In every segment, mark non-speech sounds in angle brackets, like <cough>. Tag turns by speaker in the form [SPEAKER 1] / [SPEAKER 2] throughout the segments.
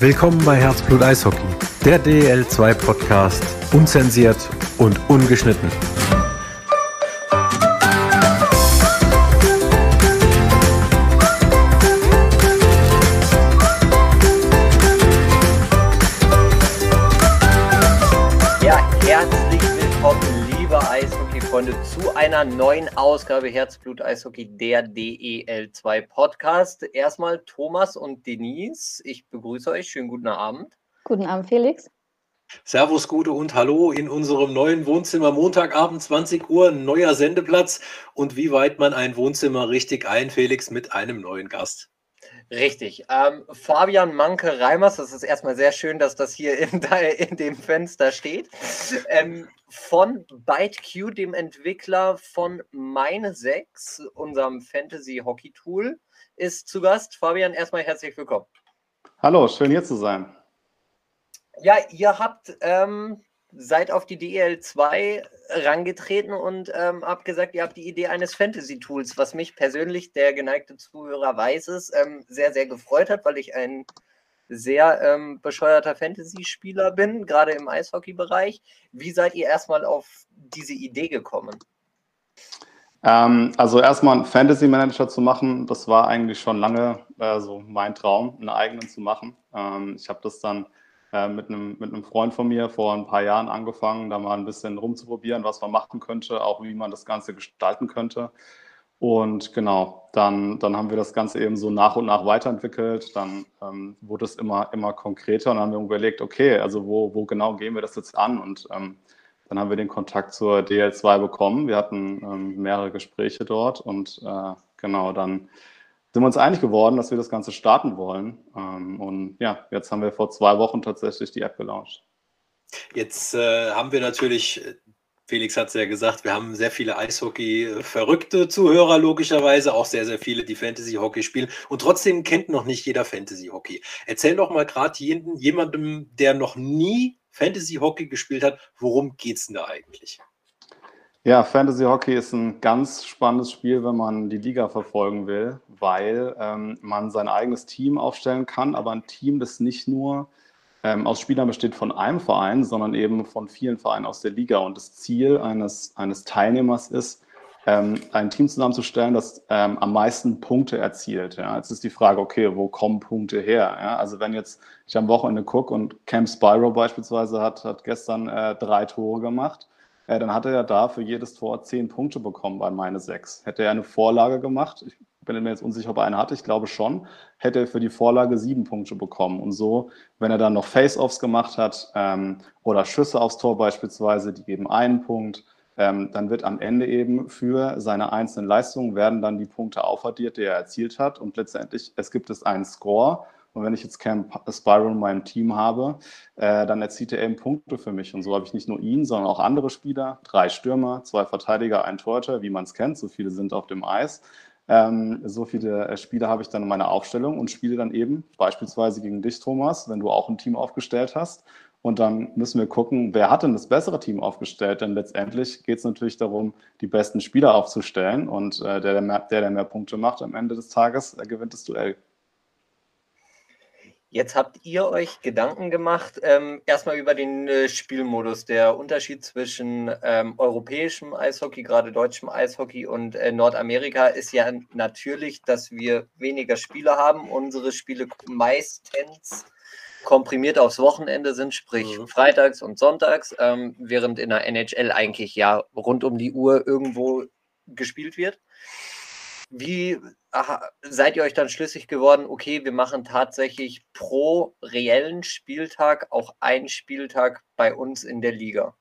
[SPEAKER 1] Willkommen bei Herzblut Eishockey, der DL2 Podcast, unzensiert und ungeschnitten.
[SPEAKER 2] Einer neuen Ausgabe Herzblut Eishockey, der DEL2 Podcast. Erstmal Thomas und Denise, ich begrüße euch. Schönen guten Abend.
[SPEAKER 3] Guten Abend, Felix.
[SPEAKER 4] Servus, Gute und Hallo in unserem neuen Wohnzimmer. Montagabend, 20 Uhr, neuer Sendeplatz. Und wie weit man ein Wohnzimmer richtig ein, Felix, mit einem neuen Gast?
[SPEAKER 2] Richtig. Ähm, Fabian Manke-Reimers, das ist erstmal sehr schön, dass das hier in, <laughs> in dem Fenster steht. Ähm, von ByteQ, dem Entwickler von Meine 6, unserem Fantasy-Hockey-Tool, ist zu Gast. Fabian, erstmal herzlich willkommen.
[SPEAKER 5] Hallo, schön hier zu sein.
[SPEAKER 2] Ja, ihr habt ähm, seid auf die DL2 rangetreten und ähm, habt gesagt, ihr habt die Idee eines Fantasy-Tools, was mich persönlich, der geneigte Zuhörer weiß es, ähm, sehr, sehr gefreut hat, weil ich ein sehr ähm, bescheuerter Fantasy-Spieler bin, gerade im Eishockey-Bereich. Wie seid ihr erstmal auf diese Idee gekommen?
[SPEAKER 5] Ähm, also erstmal einen Fantasy-Manager zu machen, das war eigentlich schon lange äh, so mein Traum, einen eigenen zu machen. Ähm, ich habe das dann äh, mit, einem, mit einem Freund von mir vor ein paar Jahren angefangen, da mal ein bisschen rumzuprobieren, was man machen könnte, auch wie man das Ganze gestalten könnte. Und genau, dann, dann haben wir das Ganze eben so nach und nach weiterentwickelt. Dann ähm, wurde es immer, immer konkreter und dann haben wir überlegt, okay, also wo, wo genau gehen wir das jetzt an? Und ähm, dann haben wir den Kontakt zur DL2 bekommen. Wir hatten ähm, mehrere Gespräche dort und äh, genau, dann sind wir uns einig geworden, dass wir das Ganze starten wollen. Ähm, und ja, jetzt haben wir vor zwei Wochen tatsächlich die App gelauncht.
[SPEAKER 4] Jetzt äh, haben wir natürlich, Felix hat es ja gesagt, wir haben sehr viele Eishockey-verrückte Zuhörer, logischerweise, auch sehr, sehr viele, die Fantasy-Hockey spielen. Und trotzdem kennt noch nicht jeder Fantasy-Hockey. Erzähl doch mal gerade jemandem, der noch nie Fantasy-Hockey gespielt hat, worum geht es denn da eigentlich?
[SPEAKER 5] Ja, Fantasy Hockey ist ein ganz spannendes Spiel, wenn man die Liga verfolgen will, weil ähm, man sein eigenes Team aufstellen kann, aber ein Team, das nicht nur ähm, aus Spielern besteht von einem Verein, sondern eben von vielen Vereinen aus der Liga. Und das Ziel eines, eines Teilnehmers ist, ähm, ein Team zusammenzustellen, das ähm, am meisten Punkte erzielt. Ja. Jetzt ist die Frage, okay, wo kommen Punkte her? Ja. Also wenn jetzt ich am Wochenende gucke und Camp Spyro beispielsweise hat, hat gestern äh, drei Tore gemacht, äh, dann hat er ja da für jedes Tor zehn Punkte bekommen bei meine sechs. Hätte er eine Vorlage gemacht, ich bin mir jetzt unsicher, ob er eine hatte, ich glaube schon, hätte er für die Vorlage sieben Punkte bekommen. Und so, wenn er dann noch Face-Offs gemacht hat ähm, oder Schüsse aufs Tor beispielsweise, die geben einen Punkt, ähm, dann wird am Ende eben für seine einzelnen Leistungen werden dann die Punkte aufaddiert, die er erzielt hat. Und letztendlich, es gibt es einen Score und wenn ich jetzt Cam Spiral in meinem Team habe, äh, dann erzielt er eben Punkte für mich. Und so habe ich nicht nur ihn, sondern auch andere Spieler, drei Stürmer, zwei Verteidiger, ein Torhüter, wie man es kennt. So viele sind auf dem Eis. Ähm, so viele äh, Spieler habe ich dann in meiner Aufstellung und spiele dann eben beispielsweise gegen dich, Thomas, wenn du auch ein Team aufgestellt hast. Und dann müssen wir gucken, wer hat denn das bessere Team aufgestellt? Denn letztendlich geht es natürlich darum, die besten Spieler aufzustellen. Und äh, der, der mehr, der, der mehr Punkte macht am Ende des Tages, der gewinnt das Duell.
[SPEAKER 2] Jetzt habt ihr euch Gedanken gemacht, ähm, erstmal über den äh, Spielmodus. Der Unterschied zwischen ähm, europäischem Eishockey, gerade deutschem Eishockey und äh, Nordamerika ist ja natürlich, dass wir weniger Spiele haben. Unsere Spiele meistens komprimiert aufs Wochenende sind, sprich mhm. freitags und sonntags, ähm, während in der NHL eigentlich ja rund um die Uhr irgendwo gespielt wird. Wie aha, seid ihr euch dann schlüssig geworden, okay, wir machen tatsächlich pro reellen Spieltag auch einen Spieltag bei uns in der Liga?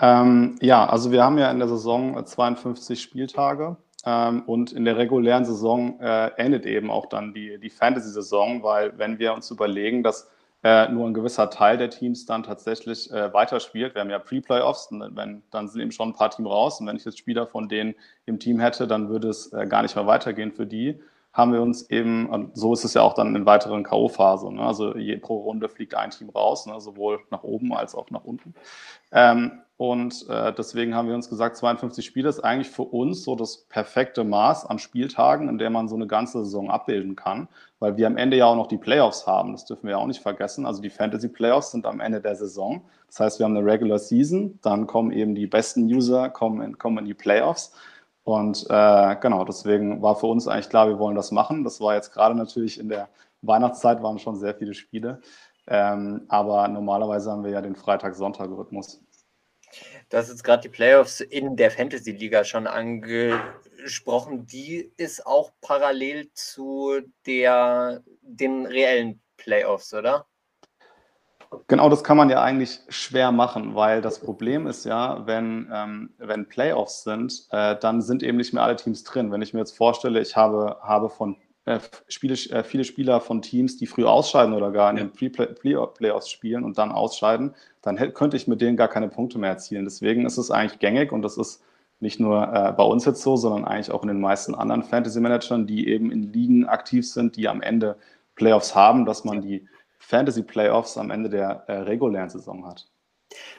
[SPEAKER 5] Ähm, ja, also wir haben ja in der Saison 52 Spieltage ähm, und in der regulären Saison äh, endet eben auch dann die, die Fantasy-Saison, weil wenn wir uns überlegen, dass äh, nur ein gewisser Teil der Teams dann tatsächlich äh, weiterspielt. Wir haben ja Pre-Playoffs, wenn, dann sind eben schon ein paar Teams raus. Und wenn ich jetzt Spieler von denen im Team hätte, dann würde es äh, gar nicht mehr weitergehen für die. Haben wir uns eben, und so ist es ja auch dann in weiteren K.O.-Phasen, ne? also je, pro Runde fliegt ein Team raus, ne? sowohl nach oben als auch nach unten. Ähm, und äh, deswegen haben wir uns gesagt, 52 Spiele ist eigentlich für uns so das perfekte Maß an Spieltagen, in der man so eine ganze Saison abbilden kann, weil wir am Ende ja auch noch die Playoffs haben. Das dürfen wir auch nicht vergessen. Also die Fantasy Playoffs sind am Ende der Saison. Das heißt, wir haben eine Regular Season, dann kommen eben die besten User, kommen in, kommen in die Playoffs. Und äh, genau, deswegen war für uns eigentlich klar, wir wollen das machen. Das war jetzt gerade natürlich in der Weihnachtszeit waren schon sehr viele Spiele. Ähm, aber normalerweise haben wir ja den Freitag-Sonntag-Rhythmus.
[SPEAKER 2] Du hast jetzt gerade die Playoffs in der Fantasy-Liga schon angesprochen. Die ist auch parallel zu der, den reellen Playoffs, oder?
[SPEAKER 5] Genau, das kann man ja eigentlich schwer machen, weil das Problem ist ja, wenn, ähm, wenn Playoffs sind, äh, dann sind eben nicht mehr alle Teams drin. Wenn ich mir jetzt vorstelle, ich habe, habe von äh, Spiele, äh, viele Spieler von Teams, die früh ausscheiden oder gar in den Pre-Playoffs spielen und dann ausscheiden, dann könnte ich mit denen gar keine Punkte mehr erzielen. Deswegen ist es eigentlich gängig und das ist nicht nur äh, bei uns jetzt so, sondern eigentlich auch in den meisten anderen Fantasy-Managern, die eben in Ligen aktiv sind, die am Ende Playoffs haben, dass man die Fantasy Playoffs am Ende der äh, regulären Saison hat.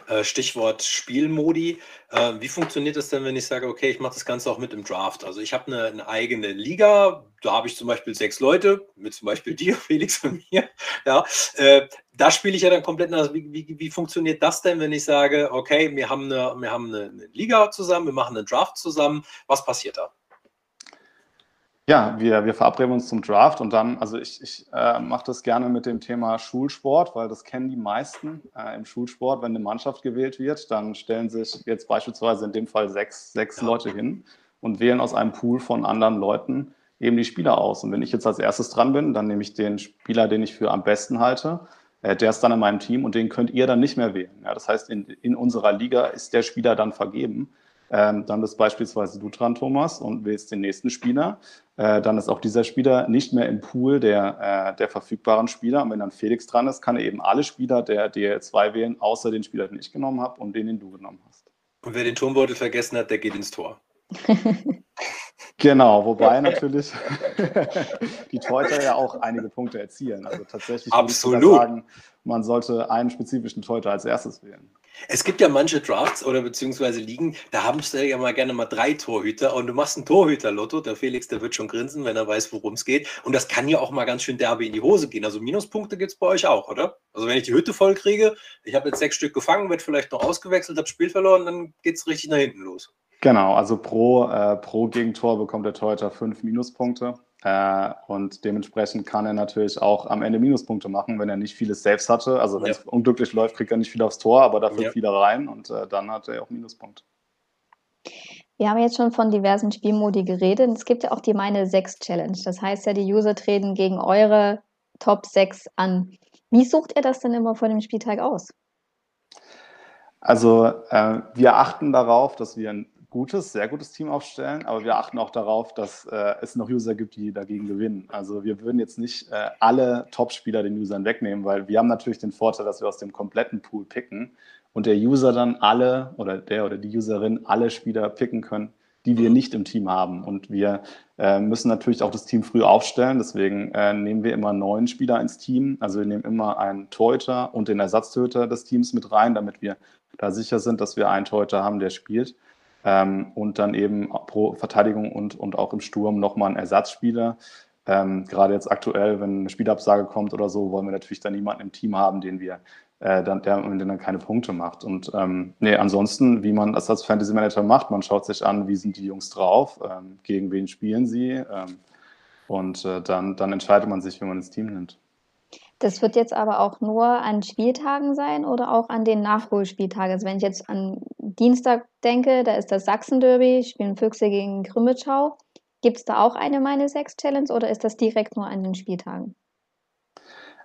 [SPEAKER 4] Äh, Stichwort Spielmodi. Äh, wie funktioniert das denn, wenn ich sage, okay, ich mache das Ganze auch mit im Draft? Also ich habe eine, eine, eigene Liga, da habe ich zum Beispiel sechs Leute, mit zum Beispiel <laughs> dir, Felix und mir. Ja, äh, da spiele ich ja dann komplett nach. Wie, wie, wie, funktioniert das denn, wenn ich sage, okay, wir haben, eine, wir haben eine Liga zusammen, wir machen einen Draft zusammen. Was passiert da?
[SPEAKER 5] Ja, wir, wir verabreden uns zum Draft und dann, also ich, ich äh, mache das gerne mit dem Thema Schulsport, weil das kennen die meisten äh, im Schulsport. Wenn eine Mannschaft gewählt wird, dann stellen sich jetzt beispielsweise in dem Fall sechs, sechs Leute hin und wählen aus einem Pool von anderen Leuten eben die Spieler aus. Und wenn ich jetzt als erstes dran bin, dann nehme ich den Spieler, den ich für am besten halte. Äh, der ist dann in meinem Team und den könnt ihr dann nicht mehr wählen. Ja, das heißt, in, in unserer Liga ist der Spieler dann vergeben. Ähm, dann bist beispielsweise du dran, Thomas, und wählst den nächsten Spieler. Äh, dann ist auch dieser Spieler nicht mehr im Pool der, äh, der verfügbaren Spieler. Und wenn dann Felix dran ist, kann er eben alle Spieler der DL2 wählen, außer den Spieler, den ich genommen habe und den, den du genommen hast.
[SPEAKER 4] Und wer den Turmbeutel vergessen hat, der geht ins Tor. <laughs>
[SPEAKER 5] genau, wobei natürlich <laughs> die Torhüter ja auch einige Punkte erzielen. Also tatsächlich
[SPEAKER 4] würde ich sagen,
[SPEAKER 5] man sollte einen spezifischen Torhüter als erstes wählen.
[SPEAKER 4] Es gibt ja manche Drafts oder beziehungsweise Ligen, da haben sie ja mal gerne mal drei Torhüter und du machst ein Torhüter-Lotto. Der Felix, der wird schon grinsen, wenn er weiß, worum es geht. Und das kann ja auch mal ganz schön derbe in die Hose gehen. Also Minuspunkte gibt es bei euch auch, oder? Also wenn ich die Hütte voll kriege, ich habe jetzt sechs Stück gefangen, wird vielleicht noch ausgewechselt, habe Spiel verloren, dann geht es richtig nach hinten los.
[SPEAKER 5] Genau, also pro, äh, pro Gegentor bekommt der Torhüter fünf Minuspunkte. Äh, und dementsprechend kann er natürlich auch am Ende Minuspunkte machen, wenn er nicht viele Saves hatte. Also wenn es unglücklich läuft, kriegt er nicht viel aufs Tor, aber dafür ja. viele rein und äh, dann hat er auch Minuspunkte.
[SPEAKER 3] Wir haben jetzt schon von diversen Spielmodi geredet. Es gibt ja auch die Meine 6 Challenge. Das heißt ja, die User treten gegen eure Top 6 an. Wie sucht ihr das denn immer vor dem Spieltag aus?
[SPEAKER 5] Also äh, wir achten darauf, dass wir ein gutes, sehr gutes Team aufstellen, aber wir achten auch darauf, dass äh, es noch User gibt, die dagegen gewinnen. Also wir würden jetzt nicht äh, alle Top-Spieler den Usern wegnehmen, weil wir haben natürlich den Vorteil, dass wir aus dem kompletten Pool picken und der User dann alle oder der oder die Userin alle Spieler picken können, die wir nicht im Team haben. Und wir äh, müssen natürlich auch das Team früh aufstellen. Deswegen äh, nehmen wir immer neun Spieler ins Team. Also wir nehmen immer einen Torhüter und den Ersatztöter des Teams mit rein, damit wir da sicher sind, dass wir einen Torhüter haben, der spielt ähm, und dann eben pro Verteidigung und, und auch im Sturm nochmal einen Ersatzspieler. Ähm, gerade jetzt aktuell, wenn eine Spielabsage kommt oder so, wollen wir natürlich dann niemanden im Team haben, den wir äh, dann, der dann keine Punkte macht. Und ähm, nee, ansonsten, wie man das als Fantasy Manager macht, man schaut sich an, wie sind die Jungs drauf, ähm, gegen wen spielen sie ähm, und äh, dann, dann entscheidet man sich, wie man ins Team nimmt.
[SPEAKER 3] Das wird jetzt aber auch nur an Spieltagen sein oder auch an den Nachholspieltagen. Also wenn ich jetzt an Dienstag denke, da ist das Sachsen-Derby, spielen Füchse gegen Grimmitschau. Gibt es da auch eine Meine Sechs Challenge oder ist das direkt nur an den Spieltagen?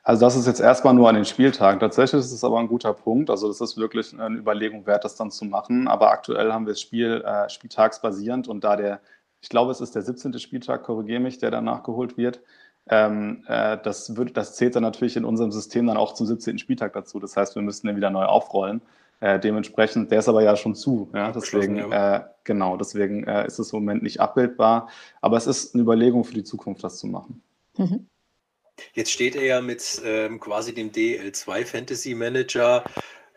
[SPEAKER 5] Also das ist jetzt erstmal nur an den Spieltagen. Tatsächlich ist es aber ein guter Punkt. Also das ist wirklich eine Überlegung wert, das dann zu machen. Aber aktuell haben wir das Spiel äh, spieltagsbasierend und da der, ich glaube, es ist der 17. Spieltag, korrigiere mich, der dann nachgeholt wird, ähm, äh, das, wird, das zählt dann natürlich in unserem System dann auch zum 17. Spieltag dazu. Das heißt, wir müssen den wieder neu aufrollen. Äh, dementsprechend, der ist aber ja schon zu. Ja? Deswegen, äh, genau, deswegen äh, ist es im Moment nicht abbildbar. Aber es ist eine Überlegung für die Zukunft, das zu machen. Mhm.
[SPEAKER 4] Jetzt steht er ja mit ähm, quasi dem DL2 Fantasy Manager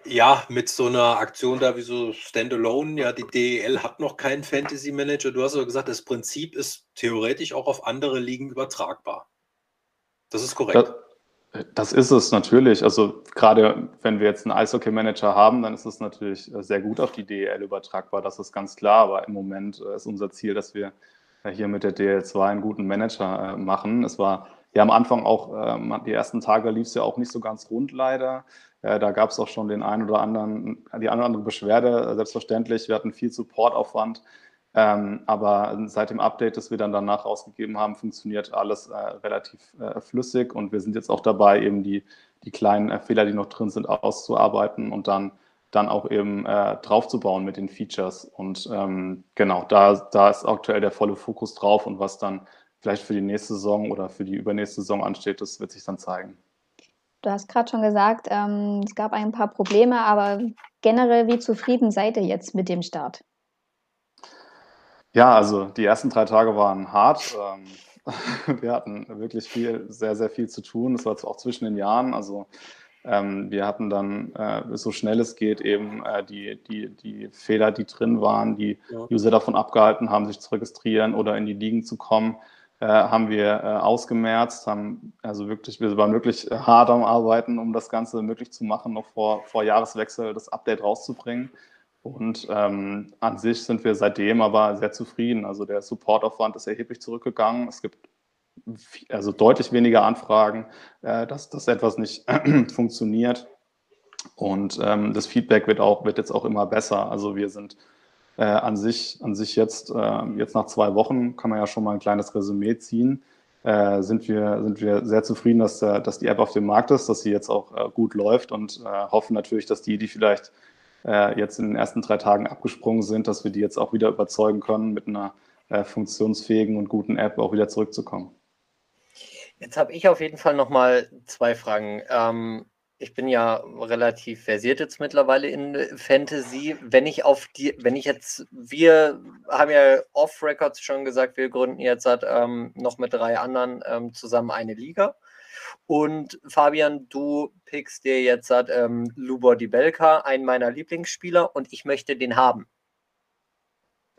[SPEAKER 4] ja, mit so einer Aktion da wie so Standalone, ja, die DEL hat noch keinen Fantasy Manager. Du hast aber gesagt, das Prinzip ist theoretisch auch auf andere Ligen übertragbar. Das ist korrekt.
[SPEAKER 5] Das, das ist es natürlich. Also gerade wenn wir jetzt einen Eishockey-Manager haben, dann ist es natürlich sehr gut auf die DEL übertragbar. Das ist ganz klar. Aber im Moment äh, ist unser Ziel, dass wir hier mit der DL2 einen guten Manager äh, machen. Es war ja am Anfang auch, die ersten Tage lief es ja auch nicht so ganz rund leider. Äh, da gab es auch schon den einen oder anderen, die eine oder andere Beschwerde, selbstverständlich. Wir hatten viel Supportaufwand. Ähm, aber seit dem Update, das wir dann danach rausgegeben haben, funktioniert alles äh, relativ äh, flüssig und wir sind jetzt auch dabei, eben die, die kleinen äh, Fehler, die noch drin sind, auszuarbeiten und dann, dann auch eben äh, draufzubauen mit den Features. Und ähm, genau, da, da ist aktuell der volle Fokus drauf und was dann vielleicht für die nächste Saison oder für die übernächste Saison ansteht, das wird sich dann zeigen.
[SPEAKER 3] Du hast gerade schon gesagt, ähm, es gab ein paar Probleme, aber generell, wie zufrieden seid ihr jetzt mit dem Start?
[SPEAKER 5] Ja, also die ersten drei Tage waren hart. Ähm, <laughs> wir hatten wirklich viel, sehr, sehr viel zu tun. Das war auch zwischen den Jahren. Also ähm, wir hatten dann, äh, so schnell es geht, eben äh, die, die, die Fehler, die drin waren, die. User davon abgehalten haben, sich zu registrieren oder in die Ligen zu kommen äh, haben wir ausgemerzt, haben also wirklich, wir waren wirklich hart am Arbeiten, um das Ganze möglich zu machen, noch vor, vor Jahreswechsel das Update rauszubringen. Und ähm, an sich sind wir seitdem aber sehr zufrieden. Also der Supportaufwand ist erheblich zurückgegangen. Es gibt also deutlich weniger Anfragen, äh, dass das etwas nicht <clears throat> funktioniert. Und ähm, das Feedback wird auch wird jetzt auch immer besser. Also wir sind äh, an sich, an sich jetzt, äh, jetzt nach zwei Wochen kann man ja schon mal ein kleines Resümee ziehen. Äh, sind, wir, sind wir sehr zufrieden, dass, der, dass die App auf dem Markt ist, dass sie jetzt auch äh, gut läuft und äh, hoffen natürlich, dass die, die vielleicht äh, jetzt in den ersten drei Tagen abgesprungen sind, dass wir die jetzt auch wieder überzeugen können, mit einer funktionsfähigen und guten App auch wieder zurückzukommen.
[SPEAKER 2] Jetzt habe ich auf jeden Fall noch mal zwei Fragen. Ähm, ich bin ja relativ versiert jetzt mittlerweile in äh, Fantasy. Wenn ich auf die, wenn ich jetzt, wir haben ja off-Records schon gesagt, wir gründen jetzt ähm, noch mit drei anderen ähm, zusammen eine Liga. Und Fabian, du pickst dir jetzt ähm, Lubor Dibelka, einen meiner Lieblingsspieler, und ich möchte den haben.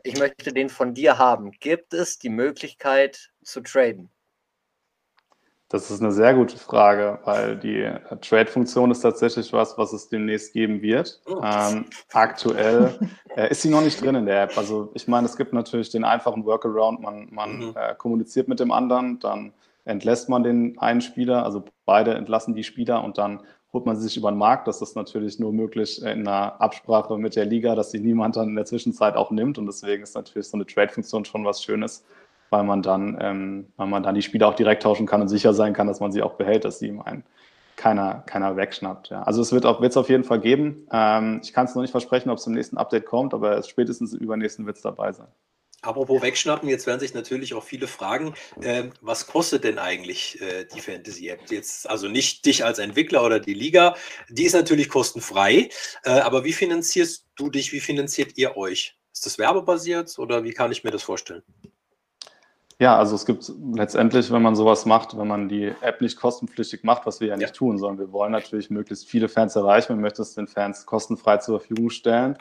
[SPEAKER 2] Ich möchte den von dir haben. Gibt es die Möglichkeit zu traden?
[SPEAKER 5] Das ist eine sehr gute Frage, weil die äh, Trade-Funktion ist tatsächlich was, was es demnächst geben wird. Oh. Ähm, aktuell <laughs> äh, ist sie noch nicht drin in der App. Also ich meine, es gibt natürlich den einfachen Workaround, man, man mhm. äh, kommuniziert mit dem anderen, dann entlässt man den einen Spieler, also beide entlassen die Spieler und dann holt man sie sich über den Markt. Das ist natürlich nur möglich in einer Absprache mit der Liga, dass sie niemand dann in der Zwischenzeit auch nimmt und deswegen ist natürlich so eine Trade-Funktion schon was Schönes weil man dann, ähm, weil man dann die Spieler auch direkt tauschen kann und sicher sein kann, dass man sie auch behält, dass sie ihm einen keiner, keiner wegschnappt. Ja. Also es wird wird's auf jeden Fall geben. Ähm, ich kann es noch nicht versprechen, ob es im nächsten Update kommt, aber spätestens übernächsten wird es dabei sein.
[SPEAKER 4] Apropos wegschnappen, jetzt werden sich natürlich auch viele fragen, äh, was kostet denn eigentlich äh, die Fantasy-App? Jetzt also nicht dich als Entwickler oder die Liga, die ist natürlich kostenfrei, äh, aber wie finanzierst du dich, wie finanziert ihr euch? Ist das werbebasiert oder wie kann ich mir das vorstellen?
[SPEAKER 5] Ja, also es gibt letztendlich, wenn man sowas macht, wenn man die App nicht kostenpflichtig macht, was wir ja nicht ja. tun, sondern wir wollen natürlich möglichst viele Fans erreichen, wir möchten es den Fans kostenfrei zur Verfügung stellen,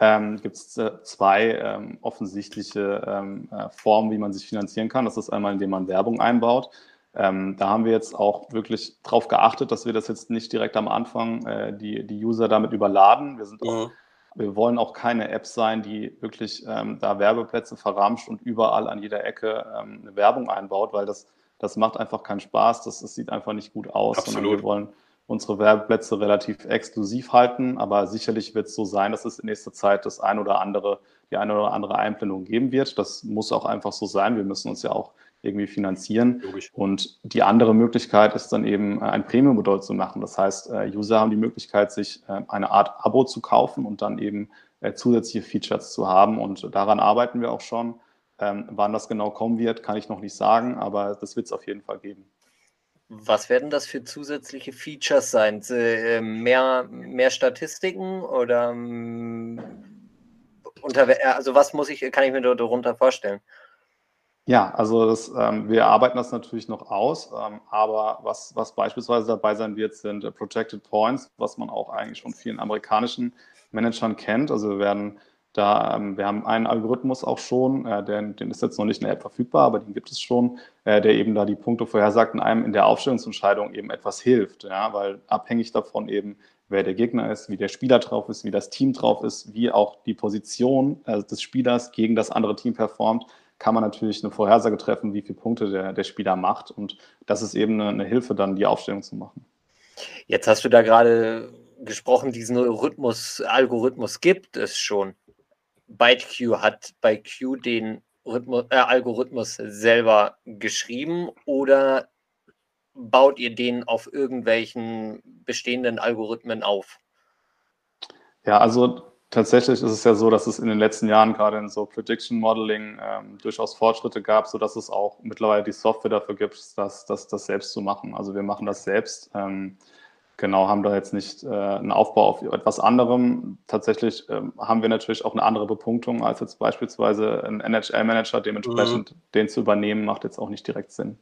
[SPEAKER 5] ähm, gibt es äh, zwei ähm, offensichtliche ähm, äh, Formen, wie man sich finanzieren kann. Das ist einmal, indem man Werbung einbaut. Ähm, da haben wir jetzt auch wirklich darauf geachtet, dass wir das jetzt nicht direkt am Anfang äh, die, die User damit überladen. Wir sind auch mhm. Wir wollen auch keine App sein, die wirklich ähm, da Werbeplätze verramscht und überall an jeder Ecke ähm, eine Werbung einbaut, weil das, das macht einfach keinen Spaß, das, das sieht einfach nicht gut aus, Absolut. sondern wir wollen unsere Werbeplätze relativ exklusiv halten, aber sicherlich wird es so sein, dass es in nächster Zeit das ein oder andere, die eine oder andere Einblendung geben wird. Das muss auch einfach so sein. Wir müssen uns ja auch irgendwie finanzieren. Logisch. Und die andere Möglichkeit ist dann eben äh, ein Premium-Modell zu machen. Das heißt, äh, User haben die Möglichkeit, sich äh, eine Art Abo zu kaufen und dann eben zusätzliche Features zu haben. Und daran arbeiten wir auch schon. Ähm, wann das genau kommen wird, kann ich noch nicht sagen, aber das wird es auf jeden Fall geben.
[SPEAKER 2] Was werden das für zusätzliche Features sein? Äh, mehr, mehr Statistiken oder ähm, unter, also was muss ich, kann ich mir darunter vorstellen?
[SPEAKER 5] Ja, also das, ähm, wir arbeiten das natürlich noch aus, ähm, aber was, was beispielsweise dabei sein wird, sind äh, Projected Points, was man auch eigentlich von vielen amerikanischen Managern kennt. Also wir werden da, ähm, wir haben einen Algorithmus auch schon, äh, den, den ist jetzt noch nicht in der App verfügbar, aber den gibt es schon, äh, der eben da die Punkte vorhersagt und einem in der Aufstellungsentscheidung eben etwas hilft, ja, weil abhängig davon eben, wer der Gegner ist, wie der Spieler drauf ist, wie das Team drauf ist, wie auch die Position äh, des Spielers gegen das andere Team performt, kann man natürlich eine Vorhersage treffen, wie viele Punkte der, der Spieler macht. Und das ist eben eine, eine Hilfe, dann die Aufstellung zu machen.
[SPEAKER 2] Jetzt hast du da gerade gesprochen, diesen Rhythmus, Algorithmus gibt es schon. ByteQ hat bei Q den Rhythmus, äh, Algorithmus selber geschrieben oder baut ihr den auf irgendwelchen bestehenden Algorithmen auf?
[SPEAKER 5] Ja, also tatsächlich ist es ja so, dass es in den letzten Jahren gerade in so Prediction Modeling ähm, durchaus Fortschritte gab, sodass es auch mittlerweile die Software dafür gibt, das, das, das selbst zu machen. Also wir machen das selbst. Ähm, genau, haben da jetzt nicht äh, einen Aufbau auf etwas anderem. Tatsächlich ähm, haben wir natürlich auch eine andere Bepunktung als jetzt beispielsweise ein NHL-Manager. Dementsprechend mhm. den zu übernehmen, macht jetzt auch nicht direkt Sinn.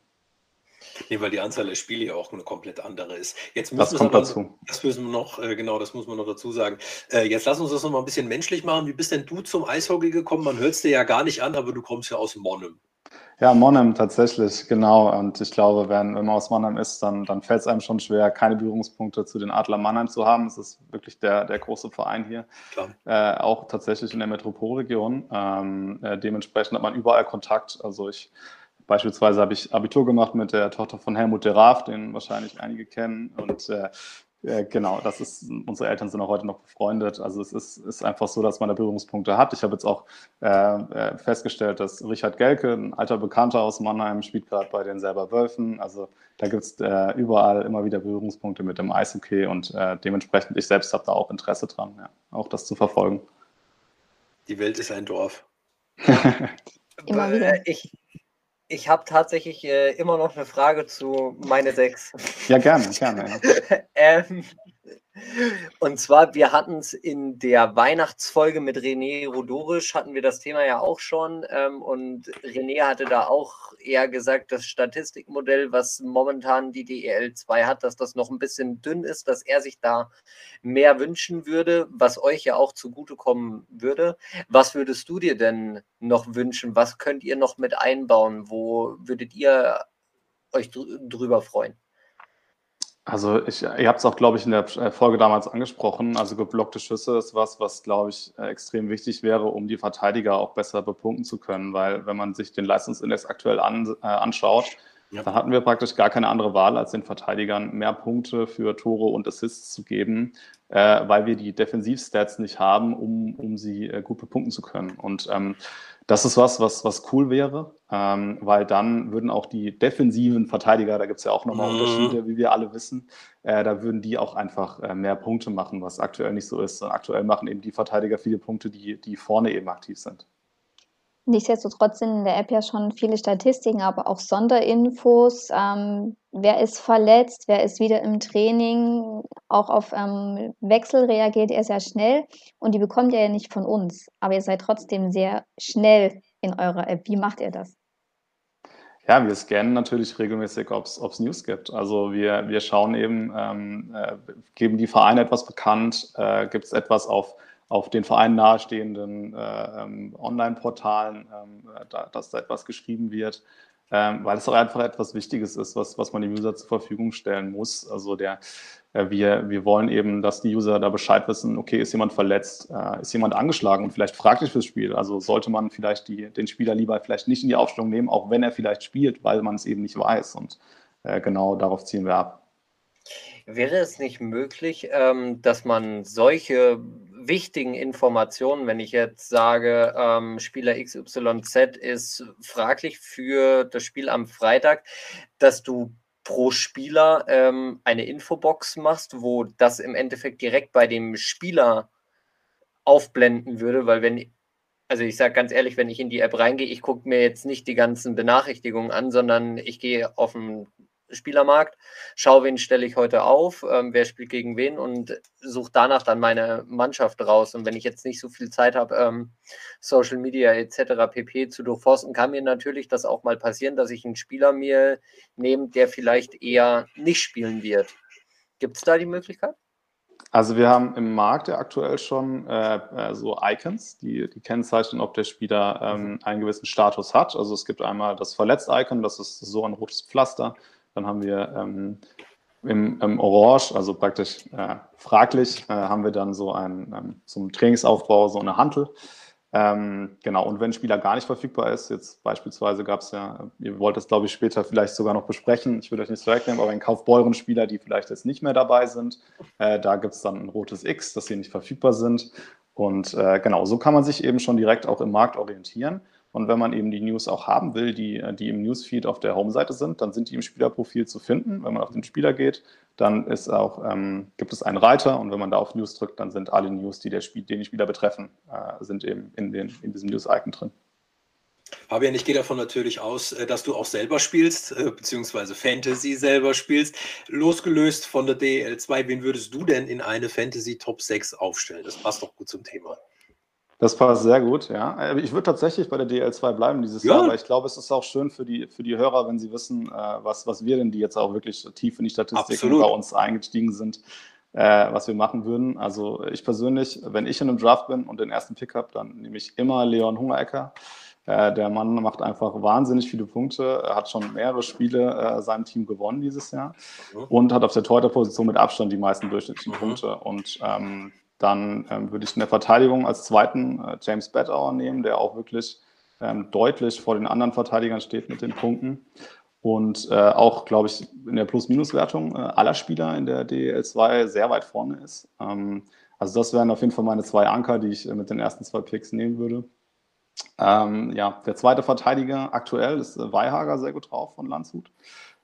[SPEAKER 4] Nee, weil die Anzahl der Spiele ja auch eine komplett andere ist.
[SPEAKER 5] Jetzt das kommt aber, dazu.
[SPEAKER 4] Das müssen wir noch, äh, genau, das muss man noch dazu sagen. Äh, jetzt lass uns das noch mal ein bisschen menschlich machen. Wie bist denn du zum Eishockey gekommen? Man hört es dir ja gar nicht an, aber du kommst ja aus Monnem.
[SPEAKER 5] Ja, Monnem tatsächlich, genau. Und ich glaube, wenn, wenn man aus Monnem ist, dann, dann fällt es einem schon schwer, keine Berührungspunkte zu den Adler Mannheim zu haben. Es ist wirklich der, der große Verein hier. Äh, auch tatsächlich in der Metropolregion. Ähm, äh, dementsprechend hat man überall Kontakt. Also ich Beispielsweise habe ich Abitur gemacht mit der Tochter von Helmut de Raaf, den wahrscheinlich einige kennen. Und äh, äh, genau, das ist, unsere Eltern sind auch heute noch befreundet. Also es ist, ist einfach so, dass man da Berührungspunkte hat. Ich habe jetzt auch äh, äh festgestellt, dass Richard Gelke, ein alter Bekannter aus Mannheim, spielt gerade bei den selber Wölfen. Also da gibt es äh, überall immer wieder Berührungspunkte mit dem Eishockey und äh, dementsprechend, ich selbst habe da auch Interesse dran, ja, auch das zu verfolgen.
[SPEAKER 4] Die Welt ist ein Dorf. <laughs>
[SPEAKER 2] immer wieder. Ich, ich habe tatsächlich äh, immer noch eine Frage zu meine sechs.
[SPEAKER 5] Ja, gerne, gerne. <laughs>
[SPEAKER 2] Ähm, und zwar, wir hatten es in der Weihnachtsfolge mit René Rodorisch, hatten wir das Thema ja auch schon. Ähm, und René hatte da auch eher gesagt, das Statistikmodell, was momentan die DEL2 hat, dass das noch ein bisschen dünn ist, dass er sich da mehr wünschen würde, was euch ja auch zugutekommen würde. Was würdest du dir denn noch wünschen? Was könnt ihr noch mit einbauen? Wo würdet ihr euch drüber freuen?
[SPEAKER 5] Also ich, ihr habt es auch, glaube ich, in der äh, Folge damals angesprochen. Also geblockte Schüsse ist was, was, glaube ich, äh, extrem wichtig wäre, um die Verteidiger auch besser bepunkten zu können. Weil wenn man sich den Leistungsindex aktuell an, äh, anschaut, ja. dann hatten wir praktisch gar keine andere Wahl, als den Verteidigern mehr Punkte für Tore und Assists zu geben, äh, weil wir die Defensivstats nicht haben, um, um sie äh, gut bepunkten zu können. Und ähm, das ist was, was, was cool wäre, ähm, weil dann würden auch die defensiven Verteidiger, da gibt es ja auch nochmal mhm. Unterschiede, wie wir alle wissen, äh, da würden die auch einfach äh, mehr Punkte machen, was aktuell nicht so ist. Und aktuell machen eben die Verteidiger viele Punkte, die, die vorne eben aktiv sind.
[SPEAKER 3] Nichtsdestotrotz sind in der App ja schon viele Statistiken, aber auch Sonderinfos. Ähm, wer ist verletzt, wer ist wieder im Training, auch auf ähm, Wechsel reagiert er sehr schnell und die bekommt ihr ja nicht von uns. Aber ihr seid trotzdem sehr schnell in eurer App. Wie macht ihr das?
[SPEAKER 5] Ja, wir scannen natürlich regelmäßig, ob es News gibt. Also wir, wir schauen eben, ähm, äh, geben die Vereine etwas bekannt, äh, gibt es etwas auf auf den Vereinen nahestehenden äh, ähm, Online-Portalen, ähm, da, dass da etwas geschrieben wird, ähm, weil es auch einfach etwas Wichtiges ist, was, was man dem User zur Verfügung stellen muss. Also der, äh, wir, wir wollen eben, dass die User da Bescheid wissen, okay, ist jemand verletzt, äh, ist jemand angeschlagen und vielleicht fragt sich fürs Spiel. Also sollte man vielleicht die, den Spieler lieber vielleicht nicht in die Aufstellung nehmen, auch wenn er vielleicht spielt, weil man es eben nicht weiß. Und äh, genau darauf ziehen wir ab.
[SPEAKER 2] Wäre es nicht möglich, ähm, dass man solche wichtigen Informationen, wenn ich jetzt sage, ähm, Spieler XYZ ist fraglich für das Spiel am Freitag, dass du pro Spieler ähm, eine Infobox machst, wo das im Endeffekt direkt bei dem Spieler aufblenden würde, weil wenn, also ich sage ganz ehrlich, wenn ich in die App reingehe, ich gucke mir jetzt nicht die ganzen Benachrichtigungen an, sondern ich gehe auf ein Spielermarkt, schaue, wen stelle ich heute auf, ähm, wer spielt gegen wen und suche danach dann meine Mannschaft raus. Und wenn ich jetzt nicht so viel Zeit habe, ähm, Social Media etc. pp. zu durchforsten, kann mir natürlich das auch mal passieren, dass ich einen Spieler mir nehme, der vielleicht eher nicht spielen wird. Gibt es da die Möglichkeit?
[SPEAKER 5] Also wir haben im Markt ja aktuell schon äh, äh, so Icons, die, die kennzeichnen, ob der Spieler ähm, einen gewissen Status hat. Also es gibt einmal das Verletzt-Icon, das ist so ein rotes Pflaster. Dann haben wir ähm, im, im, Orange, also praktisch äh, fraglich, äh, haben wir dann so ein ähm, zum Trainingsaufbau so eine Hantel. Ähm, genau, und wenn ein Spieler gar nicht verfügbar ist, jetzt beispielsweise gab es ja, ihr wollt es glaube ich später vielleicht sogar noch besprechen, ich würde euch nicht wegnehmen, aber ein Kaufbeuren-Spieler, die vielleicht jetzt nicht mehr dabei sind, äh, da gibt es dann ein rotes X, dass sie nicht verfügbar sind. Und äh, genau, so kann man sich eben schon direkt auch im Markt orientieren. Und wenn man eben die News auch haben will, die, die im Newsfeed auf der Home-Seite sind, dann sind die im Spielerprofil zu finden. Wenn man auf den Spieler geht, dann ist auch, ähm, gibt es einen Reiter und wenn man da auf News drückt, dann sind alle News, die der Spiel, den Spieler betreffen, äh, sind eben in, den, in diesem News-Icon drin.
[SPEAKER 4] Fabian, ich gehe davon natürlich aus, äh, dass du auch selber spielst, äh, beziehungsweise Fantasy selber spielst. Losgelöst von der DL2, wen würdest du denn in eine Fantasy Top 6 aufstellen? Das passt doch gut zum Thema.
[SPEAKER 5] Das passt sehr gut, ja. Äh, ich würde tatsächlich bei der DL2 bleiben dieses ja. Jahr, weil ich glaube, es ist auch schön für die, für die Hörer, wenn sie wissen, äh, was, was wir denn, die jetzt auch wirklich tief in die Statistiken Absolut. bei uns eingestiegen sind, äh, was wir machen würden. Also ich persönlich, wenn ich in einem Draft bin und den ersten Pick habe, dann nehme ich immer Leon Hungerecker. Der Mann macht einfach wahnsinnig viele Punkte. Hat schon mehrere Spiele seinem Team gewonnen dieses Jahr mhm. und hat auf der Torhüterposition mit Abstand die meisten durchschnittlichen mhm. Punkte. Und ähm, dann ähm, würde ich in der Verteidigung als zweiten äh, James Bedauer nehmen, der auch wirklich ähm, deutlich vor den anderen Verteidigern steht mit den Punkten. Und äh, auch, glaube ich, in der Plus-Minus-Wertung äh, aller Spieler in der DL2 sehr weit vorne ist. Ähm, also das wären auf jeden Fall meine zwei Anker, die ich äh, mit den ersten zwei Picks nehmen würde. Ähm, ja, der zweite Verteidiger aktuell ist äh, Weihager sehr gut drauf von Landshut.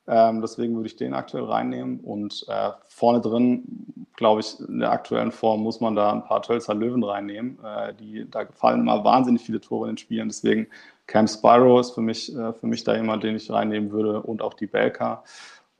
[SPEAKER 5] Ähm, deswegen würde ich den aktuell reinnehmen. Und äh, vorne drin, glaube ich, in der aktuellen Form muss man da ein paar Tölzer Löwen reinnehmen. Äh, die, da fallen mal wahnsinnig viele Tore in den Spielen. Deswegen Cam Spyro ist für mich, äh, für mich da jemand, den ich reinnehmen würde. Und auch die Belka.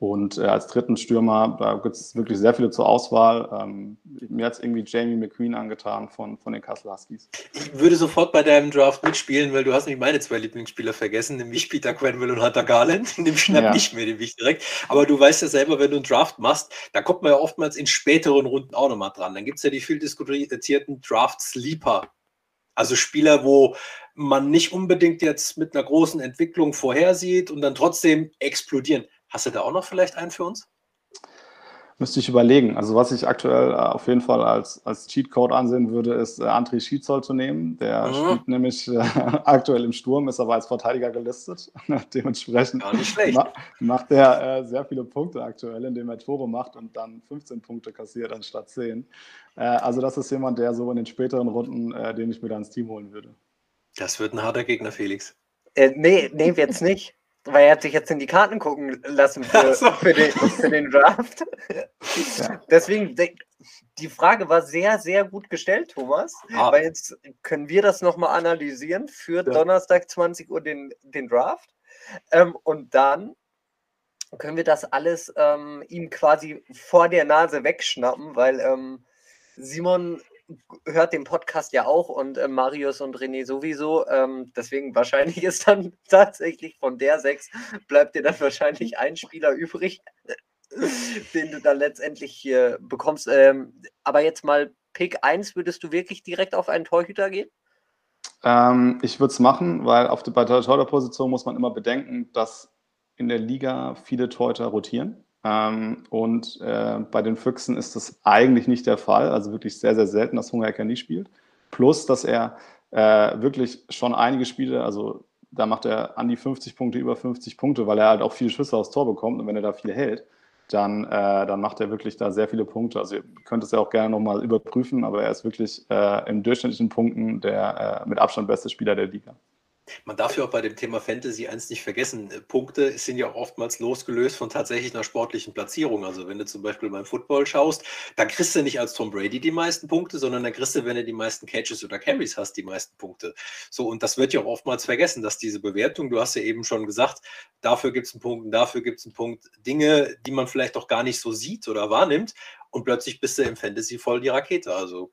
[SPEAKER 5] Und äh, als dritten Stürmer, da gibt es wirklich sehr viele zur Auswahl. Ähm, mir hat es irgendwie Jamie McQueen angetan von, von den Kassel Huskies.
[SPEAKER 4] Ich würde sofort bei deinem Draft mitspielen, weil du hast nämlich meine zwei Lieblingsspieler vergessen, nämlich Peter Quenville und Hunter Garland. <laughs> Den schnapp ja. nicht mehr, den ich direkt. Aber du weißt ja selber, wenn du einen Draft machst, da kommt man ja oftmals in späteren Runden auch nochmal dran. Dann gibt es ja die viel diskutierten Draft Sleeper. Also Spieler, wo man nicht unbedingt jetzt mit einer großen Entwicklung vorhersieht und dann trotzdem explodieren. Hast du da auch noch vielleicht einen für uns?
[SPEAKER 5] Müsste ich überlegen. Also was ich aktuell äh, auf jeden Fall als, als Cheatcode ansehen würde, ist äh, André Schietzoll zu nehmen. Der mhm. spielt nämlich äh, <laughs> aktuell im Sturm, ist aber als Verteidiger gelistet. <laughs> Dementsprechend ma macht er äh, sehr viele Punkte aktuell, indem er Tore macht und dann 15 Punkte kassiert anstatt 10. Äh, also das ist jemand, der so in den späteren Runden, äh, den ich mir dann ins Team holen würde.
[SPEAKER 4] Das wird ein harter Gegner, Felix.
[SPEAKER 2] Äh, nee, nee, jetzt nicht weil er hat sich jetzt in die Karten gucken lassen für, so. für, den, für den, Draft. Ja. Deswegen, die Frage war sehr, sehr gut gestellt, Thomas. Ah. Weil jetzt können wir das nochmal analysieren für ja. Donnerstag 20 Uhr den, den Draft. Ähm, und dann können wir das alles ähm, ihm quasi vor der Nase wegschnappen, weil ähm, Simon hört den Podcast ja auch und äh, Marius und René sowieso. Ähm, deswegen wahrscheinlich <laughs> ist dann tatsächlich von der sechs bleibt dir dann wahrscheinlich ein Spieler übrig, <laughs> den du dann letztendlich hier bekommst. Ähm, aber jetzt mal Pick 1, würdest du wirklich direkt auf einen Torhüter gehen?
[SPEAKER 5] Ähm, ich würde es machen, weil auf der, bei der Torhüterposition muss man immer bedenken, dass in der Liga viele Torhüter rotieren. Ähm, und äh, bei den Füchsen ist das eigentlich nicht der Fall. Also wirklich sehr, sehr selten, dass Hungerecker nie spielt. Plus, dass er äh, wirklich schon einige Spiele, also da macht er an die 50 Punkte, über 50 Punkte, weil er halt auch viele Schüsse aufs Tor bekommt. Und wenn er da viel hält, dann, äh, dann macht er wirklich da sehr viele Punkte. Also ihr könnt es ja auch gerne nochmal überprüfen, aber er ist wirklich äh, im durchschnittlichen Punkten der äh, mit Abstand beste Spieler der Liga.
[SPEAKER 4] Man darf ja auch bei dem Thema Fantasy eins nicht vergessen. Äh, Punkte sind ja auch oftmals losgelöst von tatsächlich einer sportlichen Platzierung. Also wenn du zum Beispiel beim Football schaust, da kriegst du nicht als Tom Brady die meisten Punkte, sondern da kriegst du, wenn du die meisten Catches oder Carries hast, die meisten Punkte. So, und das wird ja auch oftmals vergessen, dass diese Bewertung, du hast ja eben schon gesagt, dafür gibt es einen Punkt dafür gibt es einen Punkt, Dinge, die man vielleicht auch gar nicht so sieht oder wahrnimmt und plötzlich bist du im Fantasy voll die Rakete. Also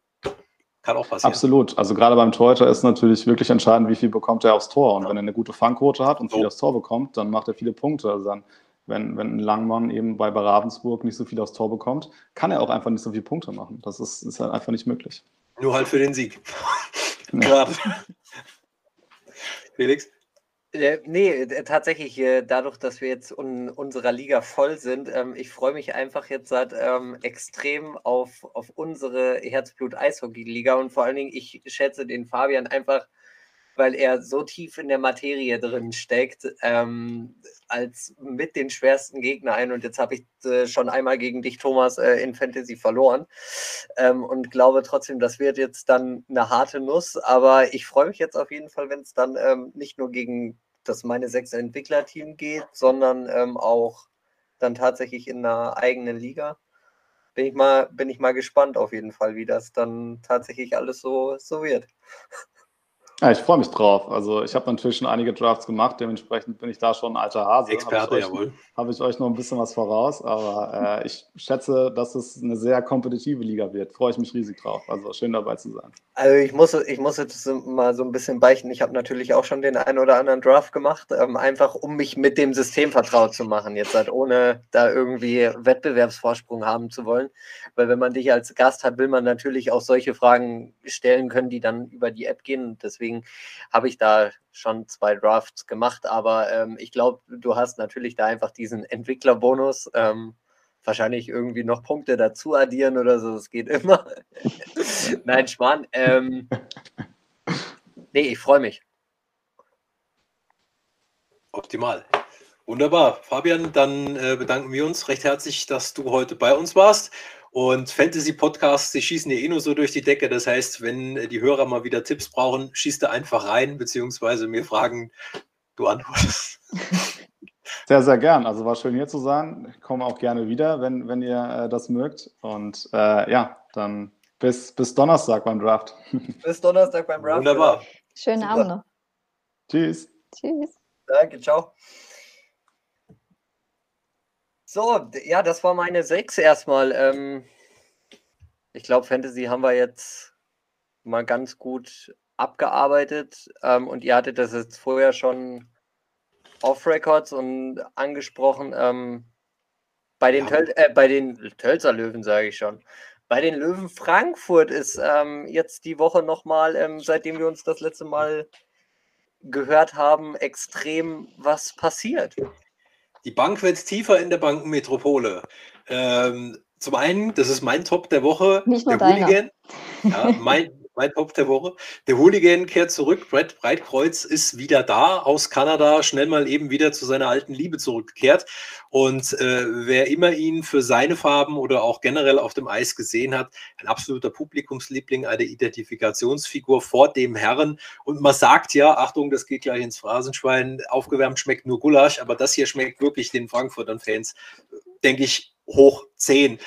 [SPEAKER 4] kann auch passieren.
[SPEAKER 5] Absolut. Also gerade beim Torhüter ist natürlich wirklich entscheidend, wie viel bekommt er aufs Tor. Und ja. wenn er eine gute Fangquote hat und viel so. aufs Tor bekommt, dann macht er viele Punkte. Also dann, wenn, wenn ein Langmann eben bei, bei Ravensburg nicht so viel aufs Tor bekommt, kann er auch einfach nicht so viele Punkte machen. Das ist, ist halt einfach nicht möglich.
[SPEAKER 4] Nur halt für den Sieg. Gerade. <laughs> <laughs>
[SPEAKER 2] Felix? Äh, nee, äh, tatsächlich, äh, dadurch, dass wir jetzt in unserer Liga voll sind, ähm, ich freue mich einfach jetzt seit, ähm, extrem auf, auf unsere Herzblut-Eishockey-Liga und vor allen Dingen, ich schätze den Fabian einfach, weil er so tief in der Materie drin steckt, ähm, als mit den schwersten Gegner ein. Und jetzt habe ich schon einmal gegen dich, Thomas, in Fantasy verloren ähm, und glaube trotzdem, das wird jetzt dann eine harte Nuss. Aber ich freue mich jetzt auf jeden Fall, wenn es dann ähm, nicht nur gegen das meine sechs Entwicklerteam geht, sondern ähm, auch dann tatsächlich in einer eigenen Liga. Bin ich, mal, bin ich mal gespannt auf jeden Fall, wie das dann tatsächlich alles so, so wird.
[SPEAKER 5] Ja, ich freue mich drauf. Also ich habe natürlich schon einige Drafts gemacht, dementsprechend bin ich da schon ein alter Hase.
[SPEAKER 4] Experte, jawohl.
[SPEAKER 5] Habe ich euch noch ein bisschen was voraus, aber äh, ich schätze, dass es eine sehr kompetitive Liga wird. Freue ich mich riesig drauf. Also schön dabei zu sein.
[SPEAKER 2] Also ich muss, ich muss jetzt mal so ein bisschen beichten. Ich habe natürlich auch schon den einen oder anderen Draft gemacht, ähm, einfach um mich mit dem System vertraut zu machen. Jetzt halt ohne da irgendwie Wettbewerbsvorsprung haben zu wollen. Weil wenn man dich als Gast hat, will man natürlich auch solche Fragen stellen können, die dann über die App gehen. Deswegen Deswegen habe ich da schon zwei Drafts gemacht. Aber ähm, ich glaube, du hast natürlich da einfach diesen Entwicklerbonus. Ähm, wahrscheinlich irgendwie noch Punkte dazu addieren oder so. Das geht immer. <laughs> Nein, Schwan. Ähm, nee, ich freue mich.
[SPEAKER 4] Optimal. Wunderbar. Fabian, dann äh, bedanken wir uns recht herzlich, dass du heute bei uns warst. Und Fantasy-Podcasts, die schießen ja eh nur so durch die Decke. Das heißt, wenn die Hörer mal wieder Tipps brauchen, schießt er einfach rein, beziehungsweise mir fragen, du antwortest. <laughs>
[SPEAKER 5] Sehr, sehr gern. Also war schön hier zu sein. Ich komme auch gerne wieder, wenn, wenn ihr äh, das mögt. Und äh, ja, dann bis, bis Donnerstag beim Draft. <laughs>
[SPEAKER 2] Bis Donnerstag beim Draft.
[SPEAKER 4] Wunderbar.
[SPEAKER 3] Schönen Super. Abend noch.
[SPEAKER 5] Tschüss.
[SPEAKER 3] Tschüss.
[SPEAKER 2] Danke, ciao. So, ja, das war meine 6 erstmal. Ähm, ich glaube, Fantasy haben wir jetzt mal ganz gut abgearbeitet. Ähm, und ihr hattet das jetzt vorher schon off-Records und angesprochen. Ähm, bei den, ja. Töl äh, bei den Tölzer Löwen, sage ich schon. Bei den Löwen Frankfurt ist ähm, jetzt die Woche nochmal, ähm, seitdem wir uns das letzte Mal gehört haben, extrem was passiert.
[SPEAKER 4] Die Bank wird tiefer in der Bankenmetropole. Ähm, zum einen, das ist mein Top der Woche.
[SPEAKER 3] Nicht nur der Hooligan. <laughs>
[SPEAKER 4] Ja, mein, mein Top der Woche. Der Hooligan kehrt zurück. Brett Breitkreuz ist wieder da aus Kanada, schnell mal eben wieder zu seiner alten Liebe zurückgekehrt. Und äh, wer immer ihn für seine Farben oder auch generell auf dem Eis gesehen hat, ein absoluter Publikumsliebling, eine Identifikationsfigur vor dem Herren. Und man sagt ja, Achtung, das geht gleich ins Phrasenschwein, aufgewärmt schmeckt nur Gulasch, aber das hier schmeckt wirklich den Frankfurtern Fans, denke ich, hoch 10.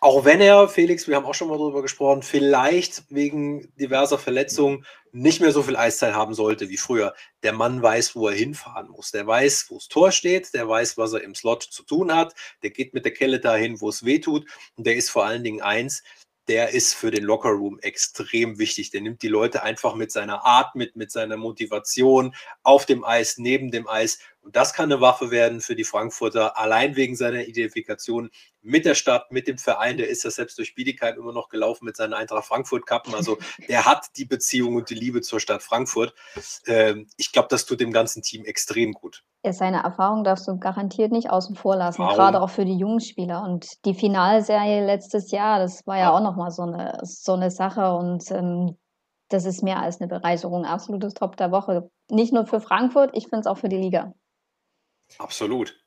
[SPEAKER 4] Auch wenn er, Felix, wir haben auch schon mal darüber gesprochen, vielleicht wegen diverser Verletzungen nicht mehr so viel Eiszeit haben sollte wie früher. Der Mann weiß, wo er hinfahren muss. Der weiß, wo das Tor steht. Der weiß, was er im Slot zu tun hat. Der geht mit der Kelle dahin, wo es weh tut. Und der ist vor allen Dingen eins, der ist für den Lockerroom extrem wichtig. Der nimmt die Leute einfach mit seiner Art mit, mit seiner Motivation auf dem Eis, neben dem Eis. Und das kann eine Waffe werden für die Frankfurter, allein wegen seiner Identifikation mit der Stadt, mit dem Verein. Der ist ja selbst durch Biedigkeit immer noch gelaufen mit seinen Eintracht Frankfurt-Kappen. Also der hat die Beziehung und die Liebe zur Stadt Frankfurt. Ähm, ich glaube, das tut dem ganzen Team extrem gut.
[SPEAKER 3] Ja, seine Erfahrung darfst du garantiert nicht außen vor lassen, Warum? gerade auch für die jungen Spieler. Und die Finalserie letztes Jahr, das war ja, ja. auch nochmal so eine, so eine Sache. Und ähm, das ist mehr als eine Bereicherung. Absolutes Top der Woche. Nicht nur für Frankfurt, ich finde es auch für die Liga.
[SPEAKER 4] Absolut.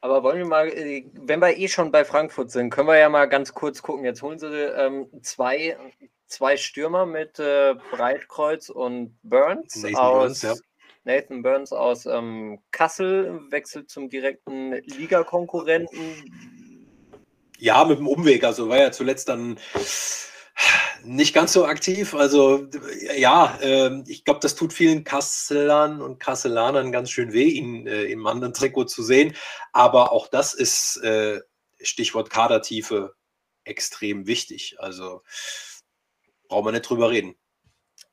[SPEAKER 2] Aber wollen wir mal, äh, wenn wir eh schon bei Frankfurt sind, können wir ja mal ganz kurz gucken. Jetzt holen sie ähm, zwei zwei Stürmer mit äh, Breitkreuz und Burns
[SPEAKER 4] Nathan
[SPEAKER 2] aus
[SPEAKER 4] Burns, ja.
[SPEAKER 2] Nathan Burns aus ähm, Kassel wechselt zum direkten Ligakonkurrenten.
[SPEAKER 4] Ja, mit dem Umweg. Also war ja zuletzt dann nicht ganz so aktiv. Also ja, äh, ich glaube, das tut vielen Kasselern und Kasselanern ganz schön weh, ihn äh, im anderen Trikot zu sehen. Aber auch das ist äh, Stichwort Kadertiefe extrem wichtig. Also brauchen wir nicht drüber reden.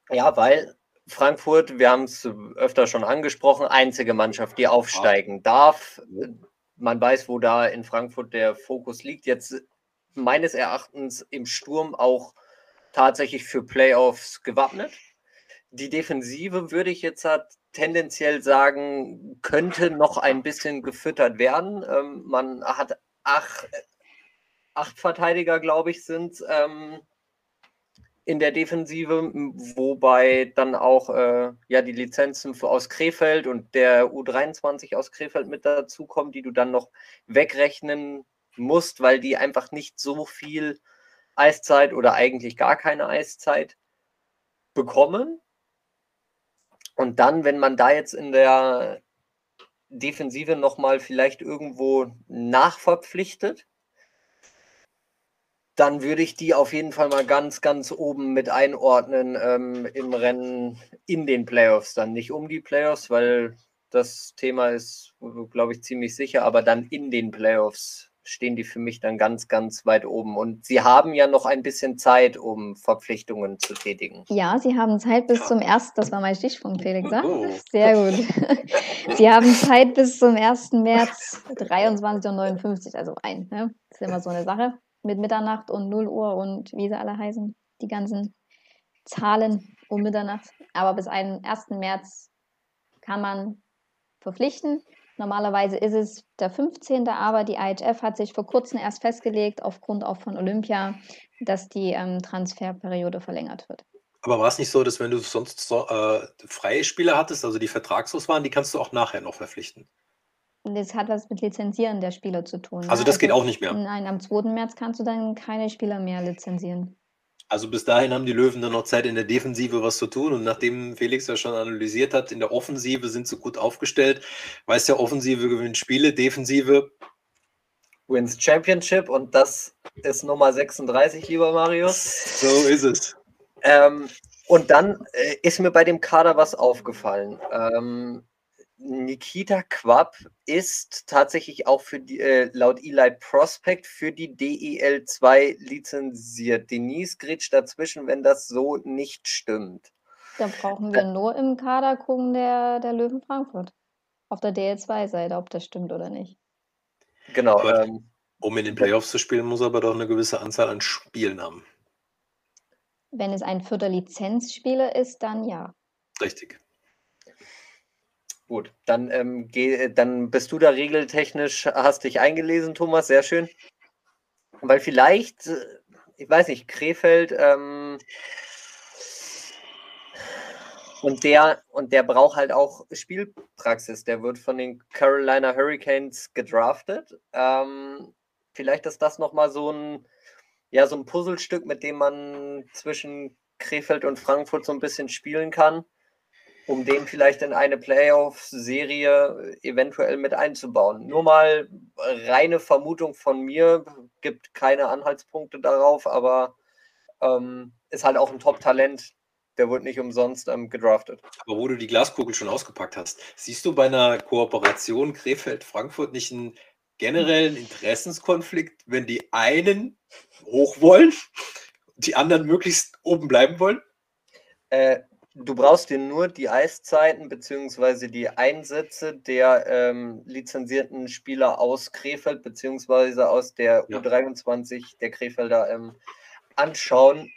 [SPEAKER 2] Ja, weil Frankfurt, wir haben es öfter schon angesprochen, einzige Mannschaft, die aufsteigen darf. Man weiß, wo da in Frankfurt der Fokus liegt. Jetzt meines Erachtens im Sturm auch tatsächlich für Playoffs gewappnet. Die Defensive würde ich jetzt halt tendenziell sagen, könnte noch ein bisschen gefüttert werden. Ähm, man hat acht, acht Verteidiger, glaube ich, sind ähm, in der Defensive, wobei dann auch äh, ja, die Lizenzen für, aus Krefeld und der U23 aus Krefeld mit dazukommen, die du dann noch wegrechnen musst, weil die einfach nicht so viel Eiszeit oder eigentlich gar keine Eiszeit bekommen. Und dann, wenn man da jetzt in der Defensive nochmal vielleicht irgendwo nachverpflichtet, dann würde ich die auf jeden Fall mal ganz, ganz oben mit einordnen ähm, im Rennen in den Playoffs. Dann nicht um die Playoffs, weil das Thema ist, glaube ich, ziemlich sicher, aber dann in den Playoffs stehen die für mich dann ganz, ganz weit oben. Und sie haben ja noch ein bisschen Zeit, um Verpflichtungen zu tätigen.
[SPEAKER 3] Ja, sie haben Zeit bis zum 1. Das war mein Stichpunkt, Felix. Ja? Oh. Sehr gut. <laughs> sie haben Zeit bis zum 1. März 23.59 Uhr, also ein. Ne? Das ist immer so eine Sache mit Mitternacht und 0 Uhr und wie sie alle heißen, die ganzen Zahlen um Mitternacht. Aber bis 1. März kann man verpflichten. Normalerweise ist es der 15. Aber die IHF hat sich vor kurzem erst festgelegt, aufgrund auch von Olympia, dass die ähm, Transferperiode verlängert wird.
[SPEAKER 4] Aber war es nicht so, dass wenn du sonst so, äh, freie Spieler hattest, also die vertragslos waren, die kannst du auch nachher noch verpflichten?
[SPEAKER 3] Das hat was mit Lizenzieren der Spieler zu tun.
[SPEAKER 4] Also das also, geht auch nicht mehr.
[SPEAKER 3] Nein, am 2. März kannst du dann keine Spieler mehr lizenzieren.
[SPEAKER 4] Also bis dahin haben die Löwen dann noch Zeit in der Defensive was zu tun. Und nachdem Felix ja schon analysiert hat, in der Offensive sind sie gut aufgestellt. Weiß ja, Offensive gewinnt Spiele, Defensive
[SPEAKER 2] wins Championship und das ist Nummer 36, lieber Marius.
[SPEAKER 4] So ist es.
[SPEAKER 2] Ähm, und dann äh, ist mir bei dem Kader was aufgefallen. Ähm, Nikita Quapp ist tatsächlich auch für die, äh, laut Eli Prospect für die DEL2 lizenziert. Denise grätscht dazwischen, wenn das so nicht stimmt.
[SPEAKER 3] Da brauchen wir nur im Kader gucken der, der Löwen Frankfurt. Auf der DL2-Seite, ob das stimmt oder nicht.
[SPEAKER 2] Genau.
[SPEAKER 4] Ähm, um in den Playoffs zu spielen, muss er aber doch eine gewisse Anzahl an Spielen haben.
[SPEAKER 3] Wenn es ein vierter Lizenzspieler ist, dann ja.
[SPEAKER 4] Richtig.
[SPEAKER 2] Gut, dann, ähm, geh, dann bist du da regeltechnisch, hast dich eingelesen, Thomas, sehr schön. Weil vielleicht, äh, ich weiß nicht, Krefeld ähm, und der und der braucht halt auch Spielpraxis. Der wird von den Carolina Hurricanes gedraftet. Ähm, vielleicht ist das nochmal so ein, ja, so ein Puzzlestück, mit dem man zwischen Krefeld und Frankfurt so ein bisschen spielen kann um den vielleicht in eine Playoff-Serie eventuell mit einzubauen. Nur mal reine Vermutung von mir, gibt keine Anhaltspunkte darauf, aber ähm, ist halt auch ein Top-Talent. Der wird nicht umsonst ähm, gedraftet.
[SPEAKER 4] Aber wo du die Glaskugel schon ausgepackt hast, siehst du bei einer Kooperation Krefeld-Frankfurt nicht einen generellen Interessenskonflikt, wenn die einen hoch wollen, die anderen möglichst oben bleiben wollen?
[SPEAKER 2] Äh, du brauchst dir nur die Eiszeiten bzw. die Einsätze der ähm, lizenzierten Spieler aus Krefeld bzw. aus der ja. U23 der Krefelder ähm, anschauen.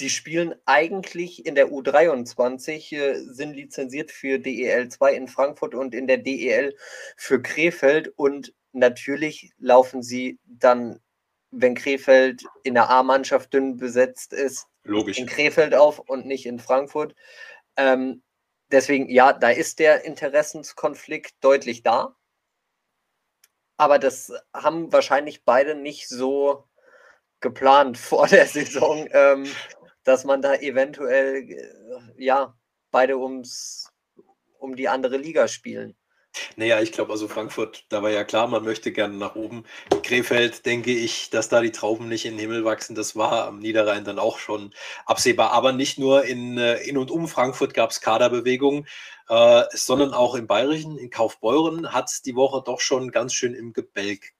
[SPEAKER 2] Die spielen eigentlich in der U23, äh, sind lizenziert für DEL 2 in Frankfurt und in der DEL für Krefeld und natürlich laufen sie dann, wenn Krefeld in der A-Mannschaft dünn besetzt ist,
[SPEAKER 4] Logisch.
[SPEAKER 2] in Krefeld auf und nicht in Frankfurt. Ähm, deswegen, ja, da ist der Interessenskonflikt deutlich da. Aber das haben wahrscheinlich beide nicht so geplant <laughs> vor der Saison, ähm, dass man da eventuell äh, ja beide ums um die andere Liga spielen.
[SPEAKER 4] Naja, ich glaube, also Frankfurt, da war ja klar, man möchte gerne nach oben. Krefeld, denke ich, dass da die Trauben nicht in den Himmel wachsen, das war am Niederrhein dann auch schon absehbar. Aber nicht nur in, äh, in und um Frankfurt gab es Kaderbewegungen, äh, sondern auch im Bayerischen, in Kaufbeuren hat es die Woche doch schon ganz schön im Gebälk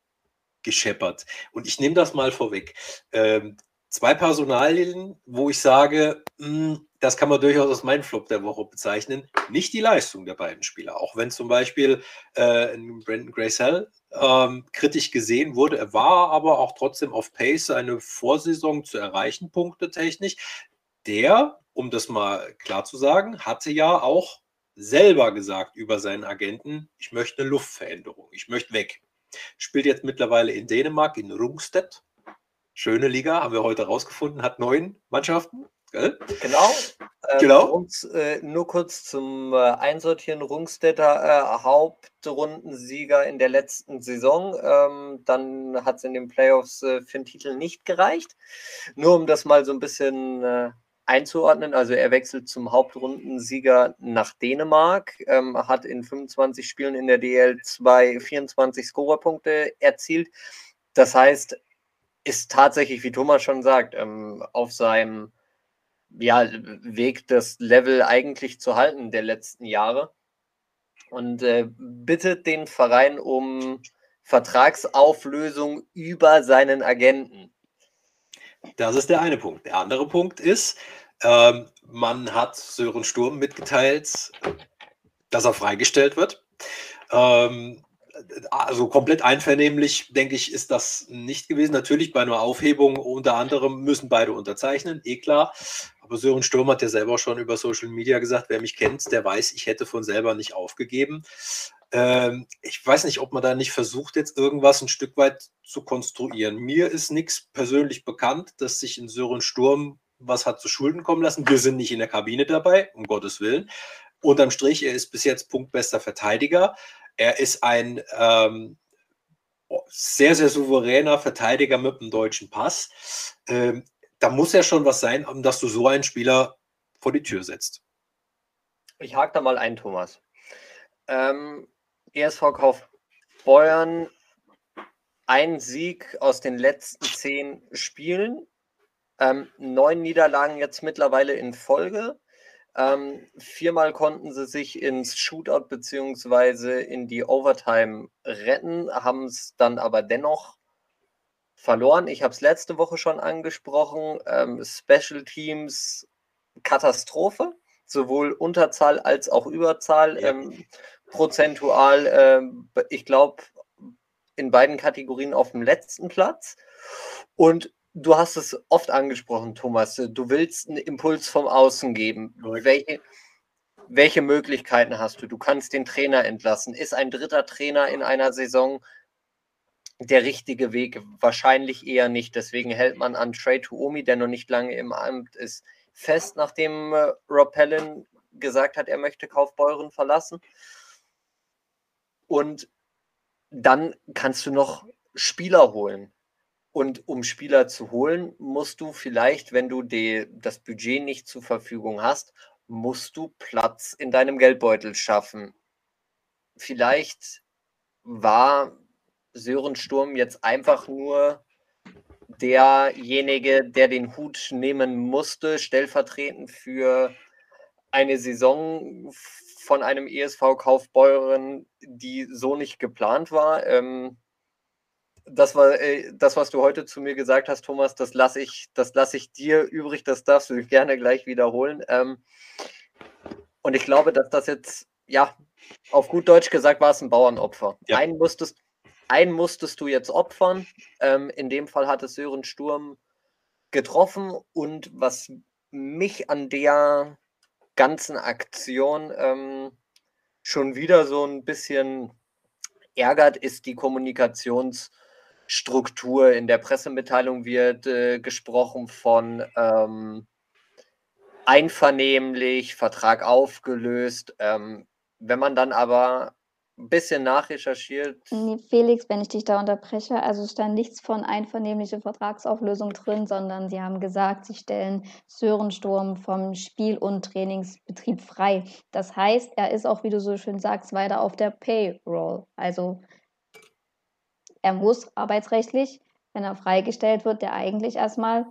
[SPEAKER 4] gescheppert. Und ich nehme das mal vorweg. Ähm, zwei Personalien, wo ich sage, mh, hm, das kann man durchaus als mein Flop der Woche bezeichnen. Nicht die Leistung der beiden Spieler. Auch wenn zum Beispiel äh, Brandon Gracell ähm, kritisch gesehen wurde. Er war aber auch trotzdem auf Pace, eine Vorsaison zu erreichen, Punkte technisch. Der, um das mal klar zu sagen, hatte ja auch selber gesagt über seinen Agenten, ich möchte eine Luftveränderung, ich möchte weg. Spielt jetzt mittlerweile in Dänemark, in Rungstedt. Schöne Liga, haben wir heute rausgefunden, hat neun Mannschaften.
[SPEAKER 2] Gell? Genau. Ähm, genau. Rungs, äh, nur kurz zum äh, Einsortieren. Rungstädter äh, Hauptrundensieger in der letzten Saison. Ähm, dann hat es in den Playoffs äh, für den Titel nicht gereicht. Nur um das mal so ein bisschen äh, einzuordnen. Also er wechselt zum Hauptrundensieger nach Dänemark, ähm, hat in 25 Spielen in der DL2 24 Scorerpunkte erzielt. Das heißt, ist tatsächlich, wie Thomas schon sagt, ähm, auf seinem ja, Weg, das Level eigentlich zu halten der letzten Jahre. Und äh, bittet den Verein um Vertragsauflösung über seinen Agenten.
[SPEAKER 4] Das ist der eine Punkt. Der andere Punkt ist, ähm, man hat Sören Sturm mitgeteilt, dass er freigestellt wird. Ähm, also komplett einvernehmlich, denke ich, ist das nicht gewesen. Natürlich bei einer Aufhebung unter anderem müssen beide unterzeichnen, eh klar. Aber Sören Sturm hat ja selber schon über Social Media gesagt, wer mich kennt, der weiß, ich hätte von selber nicht aufgegeben. Ähm, ich weiß nicht, ob man da nicht versucht, jetzt irgendwas ein Stück weit zu konstruieren. Mir ist nichts persönlich bekannt, dass sich in Sören Sturm was hat zu Schulden kommen lassen. Wir sind nicht in der Kabine dabei, um Gottes Willen. Unterm Strich, er ist bis jetzt punktbester Verteidiger. Er ist ein ähm, sehr, sehr souveräner Verteidiger mit einem deutschen Pass. Ähm, da muss ja schon was sein, dass du so einen Spieler vor die Tür setzt.
[SPEAKER 2] Ich hake da mal ein, Thomas. Ähm, ESV Kaufbeuern, ein Sieg aus den letzten zehn Spielen, ähm, neun Niederlagen jetzt mittlerweile in Folge. Ähm, viermal konnten sie sich ins Shootout bzw. in die Overtime retten, haben es dann aber dennoch verloren. Ich habe es letzte Woche schon angesprochen. Ähm, Special Teams Katastrophe, sowohl Unterzahl als auch Überzahl. Ja. Ähm, prozentual, äh, ich glaube, in beiden Kategorien auf dem letzten Platz. Und du hast es oft angesprochen, Thomas. Du willst einen Impuls vom Außen geben. Welche, welche Möglichkeiten hast du? Du kannst den Trainer entlassen. Ist ein dritter Trainer in einer Saison der richtige Weg? Wahrscheinlich eher nicht. Deswegen hält man an Trey Tuomi, der noch nicht lange im Amt ist, fest, nachdem äh, Rob Pellin gesagt hat, er möchte Kaufbeuren verlassen. Und dann kannst du noch Spieler holen. Und um Spieler zu holen, musst du vielleicht, wenn du die, das Budget nicht zur Verfügung hast, musst du Platz in deinem Geldbeutel schaffen. Vielleicht war Sören Sturm jetzt einfach nur derjenige, der den Hut nehmen musste, stellvertretend für eine Saison von einem ESV Kaufbeuren, die so nicht geplant war. Ähm, das war äh, das, was du heute zu mir gesagt hast, Thomas, das lasse ich, das ich dir übrig, das darfst du gerne gleich wiederholen. Ähm, und ich glaube, dass das jetzt, ja, auf gut Deutsch gesagt, war es ein Bauernopfer. Ja. Einen, musstest, einen musstest du jetzt opfern. Ähm, in dem Fall hat es Sören Sturm getroffen. Und was mich an der ganzen Aktion ähm, schon wieder so ein bisschen ärgert, ist die Kommunikations- Struktur. In der Pressemitteilung wird äh, gesprochen von ähm, einvernehmlich, Vertrag aufgelöst. Ähm, wenn man dann aber bisschen nachrecherchiert.
[SPEAKER 3] Nee, Felix, wenn ich dich da unterbreche, also stand nichts von einvernehmliche Vertragsauflösung drin, sondern sie haben gesagt, sie stellen Sören Sturm vom Spiel- und Trainingsbetrieb frei. Das heißt, er ist auch, wie du so schön sagst, weiter auf der Payroll. Also er muss arbeitsrechtlich, wenn er freigestellt wird, der eigentlich erstmal,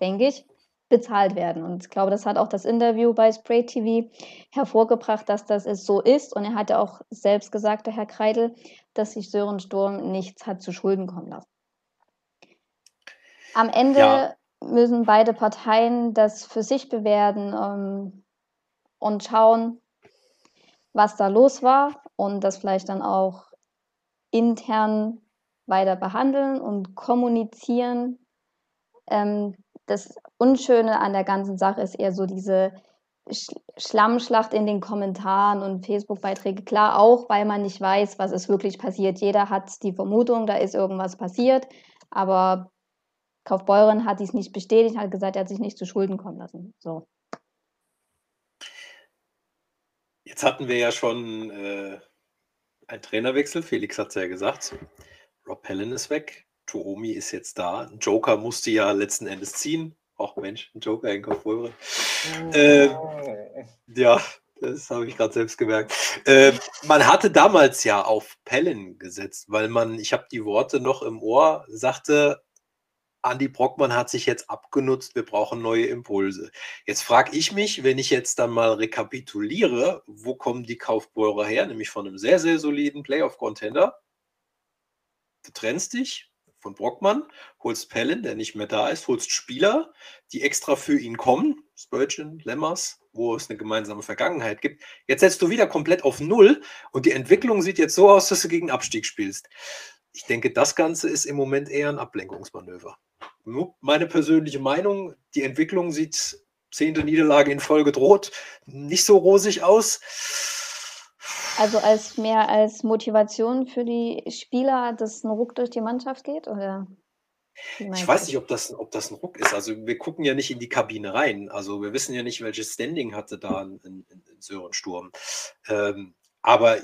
[SPEAKER 3] denke ich, bezahlt werden. Und ich glaube, das hat auch das Interview bei Spray TV hervorgebracht, dass das es so ist. Und er hat ja auch selbst gesagt, der Herr Kreidel, dass sich Sören Sturm nichts hat zu Schulden kommen lassen. Am Ende ja. müssen beide Parteien das für sich bewerten ähm, und schauen, was da los war und das vielleicht dann auch intern weiter behandeln und kommunizieren. Ähm, das Unschöne an der ganzen Sache ist eher so diese Sch Schlammschlacht in den Kommentaren und Facebook-Beiträge. Klar, auch weil man nicht weiß, was ist wirklich passiert. Jeder hat die Vermutung, da ist irgendwas passiert, aber Kaufbeuren hat dies nicht bestätigt, hat gesagt, er hat sich nicht zu Schulden kommen lassen. So.
[SPEAKER 4] Jetzt hatten wir ja schon äh, einen Trainerwechsel. Felix hat es ja gesagt. Rob Helen ist weg. Toomi ist jetzt da. Ein Joker musste ja letzten Endes ziehen. Ach Mensch, ein Joker in Kaufröhre. Äh, ja, das habe ich gerade selbst gemerkt. Äh, man hatte damals ja auf Pellen gesetzt, weil man, ich habe die Worte noch im Ohr, sagte, Andy Brockmann hat sich jetzt abgenutzt, wir brauchen neue Impulse. Jetzt frage ich mich, wenn ich jetzt dann mal rekapituliere, wo kommen die Kaufbeurer her? Nämlich von einem sehr, sehr soliden Playoff-Contender. Du trennst dich, von Brockmann, holst Pellin, der nicht mehr da ist, holst Spieler, die extra für ihn kommen, Spurgeon, Lemmers, wo es eine gemeinsame Vergangenheit gibt. Jetzt setzt du wieder komplett auf Null und die Entwicklung sieht jetzt so aus, dass du gegen Abstieg spielst. Ich denke, das Ganze ist im Moment eher ein Ablenkungsmanöver. Nur meine persönliche Meinung, die Entwicklung sieht zehnte Niederlage in Folge droht, nicht so rosig aus.
[SPEAKER 3] Also als mehr als Motivation für die Spieler, dass ein Ruck durch die Mannschaft geht? Oder
[SPEAKER 4] ich weiß nicht, ob das, ob das ein Ruck ist. Also wir gucken ja nicht in die Kabine rein. Also wir wissen ja nicht, welches Standing hatte da in, in, in Sören Sturm. Ähm, aber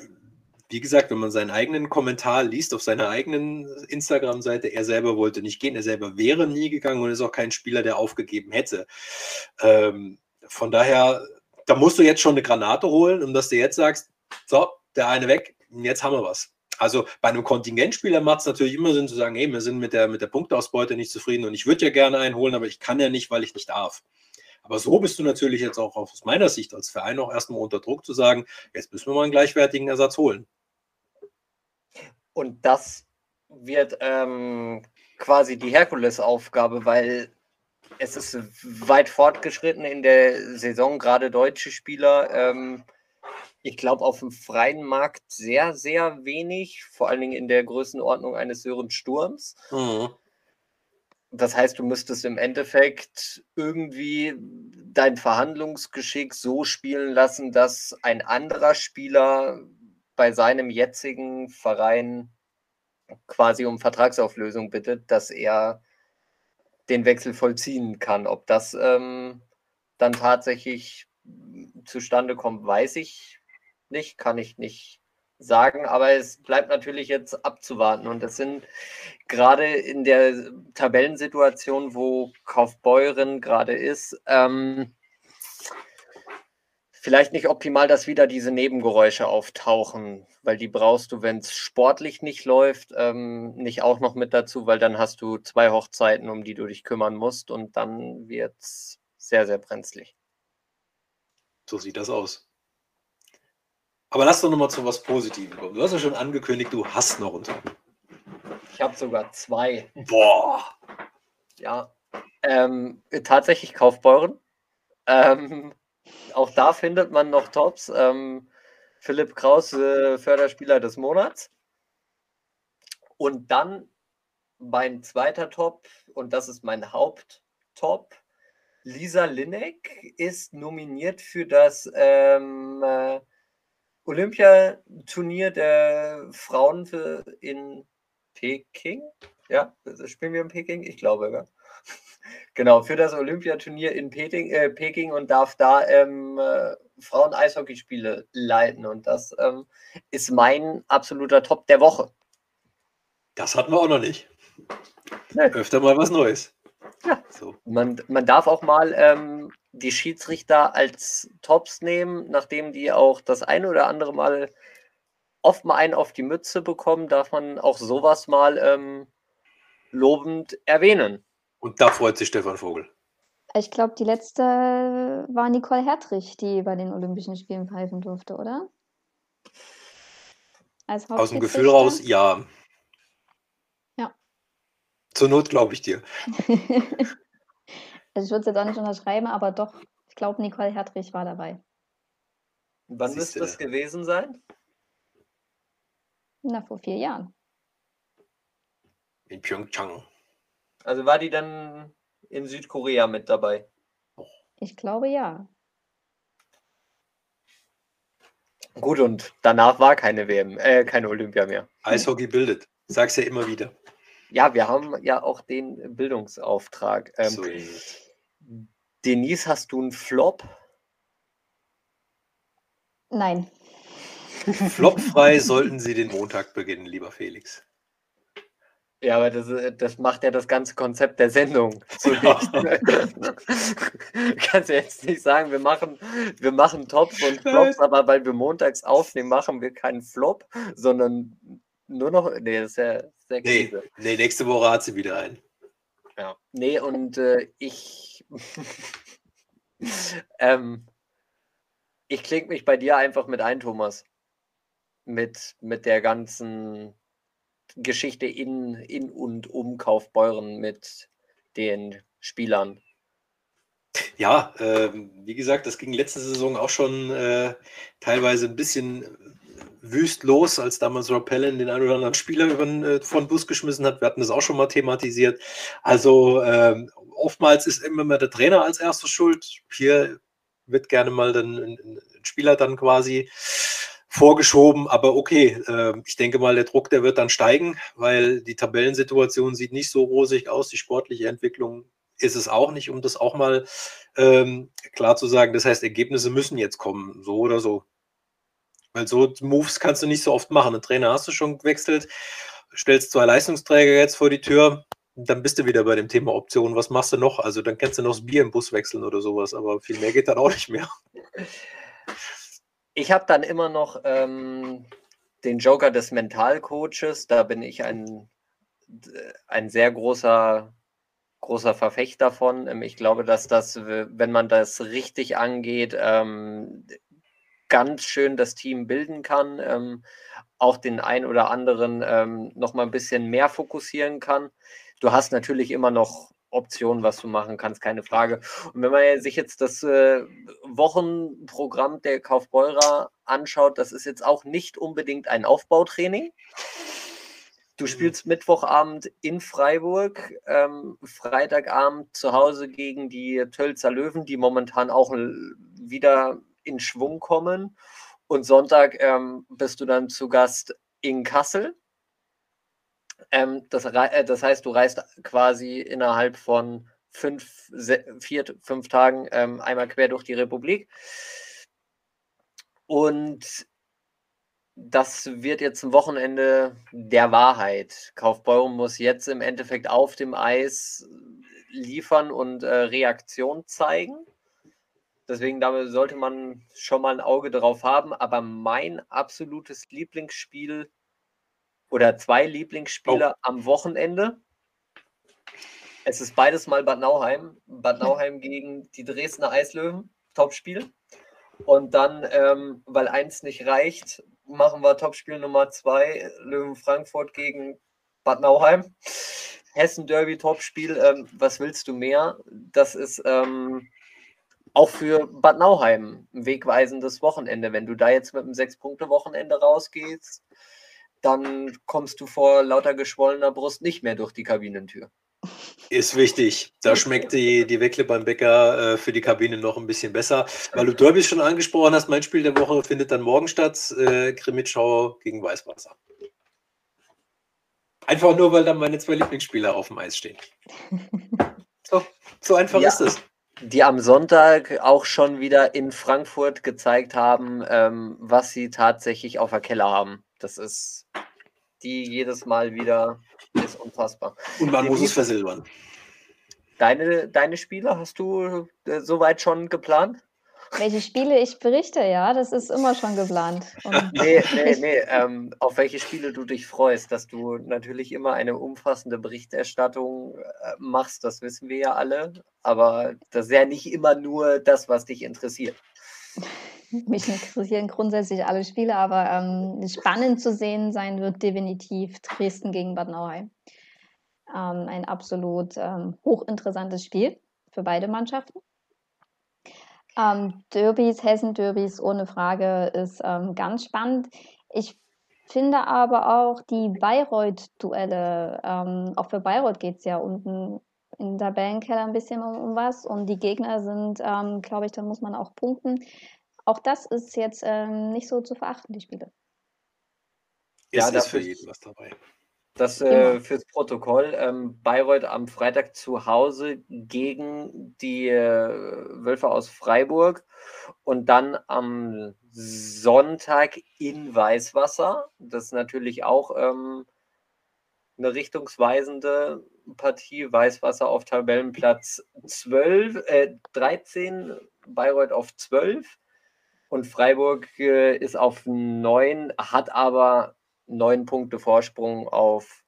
[SPEAKER 4] wie gesagt, wenn man seinen eigenen Kommentar liest auf seiner eigenen Instagram-Seite, er selber wollte nicht gehen, er selber wäre nie gegangen und ist auch kein Spieler, der aufgegeben hätte. Ähm, von daher, da musst du jetzt schon eine Granate holen, um dass du jetzt sagst, so, der eine weg, jetzt haben wir was. Also bei einem Kontingentspieler macht es natürlich immer Sinn zu sagen, hey, wir sind mit der, mit der Punktausbeute nicht zufrieden und ich würde ja gerne einen holen, aber ich kann ja nicht, weil ich nicht darf. Aber so bist du natürlich jetzt auch aus meiner Sicht als Verein auch erstmal unter Druck zu sagen, jetzt müssen wir mal einen gleichwertigen Ersatz holen.
[SPEAKER 2] Und das wird ähm, quasi die Herkulesaufgabe, weil es ist weit fortgeschritten in der Saison, gerade deutsche Spieler. Ähm, ich glaube, auf dem freien Markt sehr, sehr wenig, vor allen Dingen in der Größenordnung eines Sören Sturms. Mhm. Das heißt, du müsstest im Endeffekt irgendwie dein Verhandlungsgeschick so spielen lassen, dass ein anderer Spieler bei seinem jetzigen Verein quasi um Vertragsauflösung bittet, dass er den Wechsel vollziehen kann. Ob das ähm, dann tatsächlich zustande kommt, weiß ich nicht, kann ich nicht sagen, aber es bleibt natürlich jetzt abzuwarten. Und das sind gerade in der Tabellensituation, wo Kaufbeuren gerade ist, ähm, vielleicht nicht optimal, dass wieder diese Nebengeräusche auftauchen, weil die brauchst du, wenn es sportlich nicht läuft, ähm, nicht auch noch mit dazu, weil dann hast du zwei Hochzeiten, um die du dich kümmern musst und dann wird es sehr, sehr brenzlig.
[SPEAKER 4] So sieht das aus. Aber lass doch nochmal zu was Positivem kommen. Du hast ja schon angekündigt, du hast noch unter.
[SPEAKER 2] Ich habe sogar zwei.
[SPEAKER 4] Boah.
[SPEAKER 2] Ja. Ähm, tatsächlich Kaufbeuren. Ähm, auch da findet man noch Tops. Ähm, Philipp Kraus, äh, Förderspieler des Monats. Und dann mein zweiter Top, und das ist mein Haupttop. Lisa Linek ist nominiert für das ähm, äh, Olympiaturnier der Frauen für in Peking. Ja, spielen wir in Peking? Ich glaube, ja. <laughs> Genau, für das Olympiaturnier in Peking, äh, Peking und darf da ähm, äh, Frauen-Eishockeyspiele leiten. Und das ähm, ist mein absoluter Top der Woche.
[SPEAKER 4] Das hatten wir auch noch nicht. Nee. Öfter mal was Neues.
[SPEAKER 2] Ja. So. Man, man darf auch mal ähm, die Schiedsrichter als Tops nehmen, nachdem die auch das eine oder andere Mal oft mal einen auf die Mütze bekommen, darf man auch sowas mal ähm, lobend erwähnen.
[SPEAKER 4] Und da freut sich Stefan Vogel.
[SPEAKER 3] Ich glaube, die letzte war Nicole Hertrich, die bei den Olympischen Spielen pfeifen durfte, oder?
[SPEAKER 4] Aus dem Gefühl raus, ja.
[SPEAKER 3] Ja.
[SPEAKER 4] Zur Not glaube ich dir. <laughs>
[SPEAKER 3] also ich würde es jetzt auch nicht unterschreiben, aber doch, ich glaube, Nicole Hertrich war dabei.
[SPEAKER 2] Wann müsste das gewesen sein?
[SPEAKER 3] Na, vor vier Jahren.
[SPEAKER 4] In Pyeongchang.
[SPEAKER 2] Also war die dann in Südkorea mit dabei?
[SPEAKER 3] Ich glaube ja.
[SPEAKER 2] Gut, und danach war keine WM, äh, keine Olympia mehr.
[SPEAKER 4] Eishockey bildet. Sag's ja immer wieder.
[SPEAKER 2] Ja, wir haben ja auch den Bildungsauftrag. Ähm, so Denise, hast du einen Flop?
[SPEAKER 3] Nein. <laughs> <laughs>
[SPEAKER 4] Flopfrei sollten Sie den Montag beginnen, lieber Felix.
[SPEAKER 2] Ja, aber das, äh, das macht ja das ganze Konzept der Sendung zunichte. <laughs> Kannst ja jetzt nicht sagen, wir machen, wir machen Tops und Flops, aber weil wir montags aufnehmen, machen wir keinen Flop, sondern nur noch. Nee, das ist ja sehr
[SPEAKER 4] nee, nee, nächste Woche hat sie wieder einen.
[SPEAKER 2] Ja. Nee, und äh, ich. <laughs> ähm, ich klinge mich bei dir einfach mit ein, Thomas. Mit, mit der ganzen Geschichte in, in und um Kaufbeuren mit den Spielern.
[SPEAKER 4] Ja, äh, wie gesagt, das ging letzte Saison auch schon äh, teilweise ein bisschen wüst los, als damals Rob Pellen den einen oder anderen Spieler über, äh, von Bus geschmissen hat. Wir hatten das auch schon mal thematisiert. Also äh, oftmals ist immer mehr der Trainer als erster schuld. Hier wird gerne mal dann ein, ein Spieler dann quasi vorgeschoben, aber okay, äh, ich denke mal, der Druck, der wird dann steigen, weil die Tabellensituation sieht nicht so rosig aus, die sportliche Entwicklung ist es auch nicht, um das auch mal ähm, klar zu sagen. Das heißt, Ergebnisse müssen jetzt kommen, so oder so. Weil so Moves kannst du nicht so oft machen. Ein Trainer hast du schon gewechselt, stellst zwei Leistungsträger jetzt vor die Tür, dann bist du wieder bei dem Thema Optionen. Was machst du noch? Also dann kannst du noch das Bier im Bus wechseln oder sowas, aber viel mehr geht dann auch nicht mehr.
[SPEAKER 2] Ich habe dann immer noch ähm, den Joker des Mentalcoaches. Da bin ich ein, ein sehr großer, großer Verfechter von. Ähm, ich glaube, dass das, wenn man das richtig angeht, ähm, ganz schön das Team bilden kann, ähm, auch den ein oder anderen ähm, noch mal ein bisschen mehr fokussieren kann. Du hast natürlich immer noch Option, was du machen kannst, keine Frage. Und wenn man sich jetzt das äh, Wochenprogramm der Kaufbeurer anschaut, das ist jetzt auch nicht unbedingt ein Aufbautraining. Du mhm. spielst Mittwochabend in Freiburg, ähm, Freitagabend zu Hause gegen die Tölzer Löwen, die momentan auch wieder in Schwung kommen. Und Sonntag ähm, bist du dann zu Gast in Kassel ähm, das, äh, das, heißt, du reist quasi innerhalb von fünf, vier, fünf Tagen ähm, einmal quer durch die Republik. Und das wird jetzt ein Wochenende der Wahrheit. Kaufbeuren muss jetzt im Endeffekt auf dem Eis liefern und äh, Reaktion zeigen. Deswegen damit sollte man schon mal ein Auge drauf haben. Aber mein absolutes Lieblingsspiel oder zwei Lieblingsspieler oh. am Wochenende. Es ist beides mal Bad Nauheim. Bad <laughs> Nauheim gegen die Dresdner Eislöwen. Topspiel. Und dann, ähm, weil eins nicht reicht, machen wir Topspiel Nummer zwei. Löwen Frankfurt gegen Bad Nauheim. Hessen Derby Topspiel. Ähm, was willst du mehr? Das ist ähm, auch für Bad Nauheim ein wegweisendes Wochenende. Wenn du da jetzt mit einem Sechs-Punkte-Wochenende rausgehst, dann kommst du vor lauter geschwollener Brust nicht mehr durch die Kabinentür.
[SPEAKER 4] Ist wichtig. Da schmeckt die, die Weckle beim Bäcker äh, für die Kabine noch ein bisschen besser. Weil du Derbys schon angesprochen hast, mein Spiel der Woche findet dann morgen statt. Äh, Krimitschau gegen Weißwasser. Einfach nur, weil dann meine zwei Lieblingsspieler auf dem Eis stehen. <laughs> So, so einfach ja. ist es.
[SPEAKER 2] Die am Sonntag auch schon wieder in Frankfurt gezeigt haben, ähm, was sie tatsächlich auf der Keller haben. Das ist die jedes Mal wieder ist unfassbar.
[SPEAKER 4] Und man muss es versilbern.
[SPEAKER 2] Deine, deine Spiele hast du äh, soweit schon geplant?
[SPEAKER 3] Welche Spiele ich berichte, ja, das ist immer schon geplant.
[SPEAKER 2] Und <laughs> nee, nee, nee. Ähm, auf welche Spiele du dich freust, dass du natürlich immer eine umfassende Berichterstattung äh, machst, das wissen wir ja alle. Aber das ist ja nicht immer nur das, was dich interessiert. <laughs>
[SPEAKER 3] Mich interessieren grundsätzlich alle Spiele, aber ähm, spannend zu sehen sein wird definitiv Dresden gegen Bad Nauheim. Ähm, ein absolut ähm, hochinteressantes Spiel für beide Mannschaften. Ähm, Derbys, Hessen-Derbys ohne Frage ist ähm, ganz spannend. Ich finde aber auch die Bayreuth-Duelle, ähm, auch für Bayreuth geht es ja unten in der Tabellenkeller ein bisschen um, um, was und die Gegner sind, ähm, glaube ich, da muss man auch punkten. Auch das ist jetzt ähm, nicht so zu verachten, die Spiele.
[SPEAKER 4] Ja, ist für jeden was dabei.
[SPEAKER 2] Das äh, fürs Protokoll. Ähm, Bayreuth am Freitag zu Hause gegen die äh, Wölfe aus Freiburg und dann am Sonntag in Weißwasser. Das ist natürlich auch ähm, eine richtungsweisende Partie. Weißwasser auf Tabellenplatz 12, äh, 13, Bayreuth auf 12 und Freiburg äh, ist auf 9, hat aber neun Punkte Vorsprung auf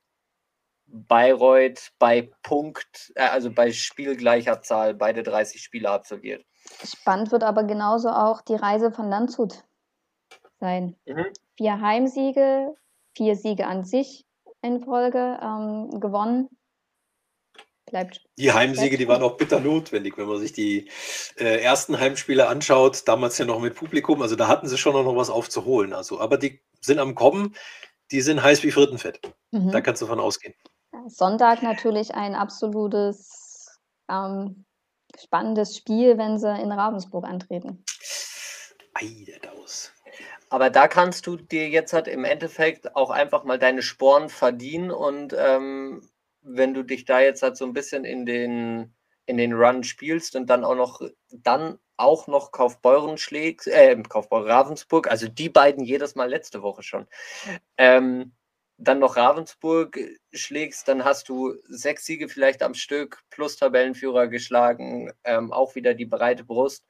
[SPEAKER 2] Bayreuth bei Punkt, äh, also bei spielgleicher Zahl, beide 30 Spiele absolviert.
[SPEAKER 3] Spannend wird aber genauso auch die Reise von Landshut sein. Mhm. Vier Heimsiege, vier Siege an sich in Folge ähm, gewonnen. Bleibt.
[SPEAKER 4] Die Heimsiege, die waren auch bitter notwendig, wenn man sich die äh, ersten Heimspiele anschaut, damals ja noch mit Publikum, also da hatten sie schon noch was aufzuholen. Also, aber die sind am Kommen die sind heiß wie Frittenfett. Mhm. Da kannst du von ausgehen.
[SPEAKER 3] Sonntag natürlich ein absolutes ähm, spannendes Spiel, wenn sie in Ravensburg antreten.
[SPEAKER 2] Ei, der Daus. Aber da kannst du dir jetzt halt im Endeffekt auch einfach mal deine Sporen verdienen und ähm, wenn du dich da jetzt halt so ein bisschen in den, in den Run spielst und dann auch noch dann auch noch Kaufbeuren schlägt, äh, Kaufbeuren Ravensburg, also die beiden jedes Mal letzte Woche schon. Ähm, dann noch Ravensburg schlägst, dann hast du sechs Siege vielleicht am Stück plus Tabellenführer geschlagen, ähm, auch wieder die breite Brust.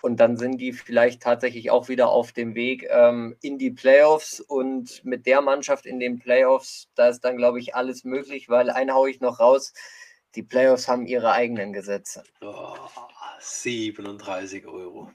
[SPEAKER 2] Und dann sind die vielleicht tatsächlich auch wieder auf dem Weg ähm, in die Playoffs. Und mit der Mannschaft in den Playoffs, da ist dann, glaube ich, alles möglich, weil einen haue ich noch raus. Die Playoffs haben ihre eigenen Gesetze.
[SPEAKER 4] Oh. 37 Euro.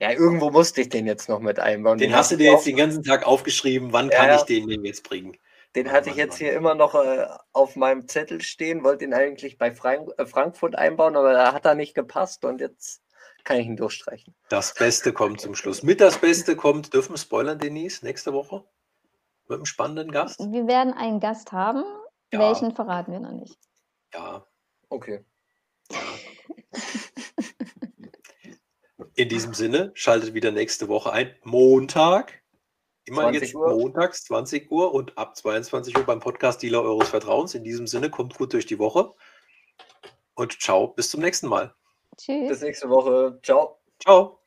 [SPEAKER 2] Ja, irgendwo musste ich den jetzt noch mit einbauen.
[SPEAKER 4] Den, den hast du dir jetzt den ganzen Tag aufgeschrieben. Wann ja, kann ich den denn jetzt bringen?
[SPEAKER 2] Den hatte ich jetzt hier immer noch äh, auf meinem Zettel stehen, wollte ihn eigentlich bei Frank äh, Frankfurt einbauen, aber da hat er nicht gepasst und jetzt kann ich ihn durchstreichen.
[SPEAKER 4] Das Beste kommt zum Schluss. Mit das Beste kommt, dürfen wir spoilern, Denise, nächste Woche? Mit einem spannenden Gast?
[SPEAKER 3] Wir werden einen Gast haben. Ja. Welchen verraten wir noch nicht.
[SPEAKER 2] Ja, okay. <laughs>
[SPEAKER 4] In diesem Sinne, schaltet wieder nächste Woche ein. Montag. Immer jetzt Uhr. montags, 20 Uhr und ab 22 Uhr beim Podcast Dealer Eures Vertrauens. In diesem Sinne, kommt gut durch die Woche. Und ciao, bis zum nächsten Mal.
[SPEAKER 2] Tschüss. Bis nächste Woche. Ciao.
[SPEAKER 4] Ciao.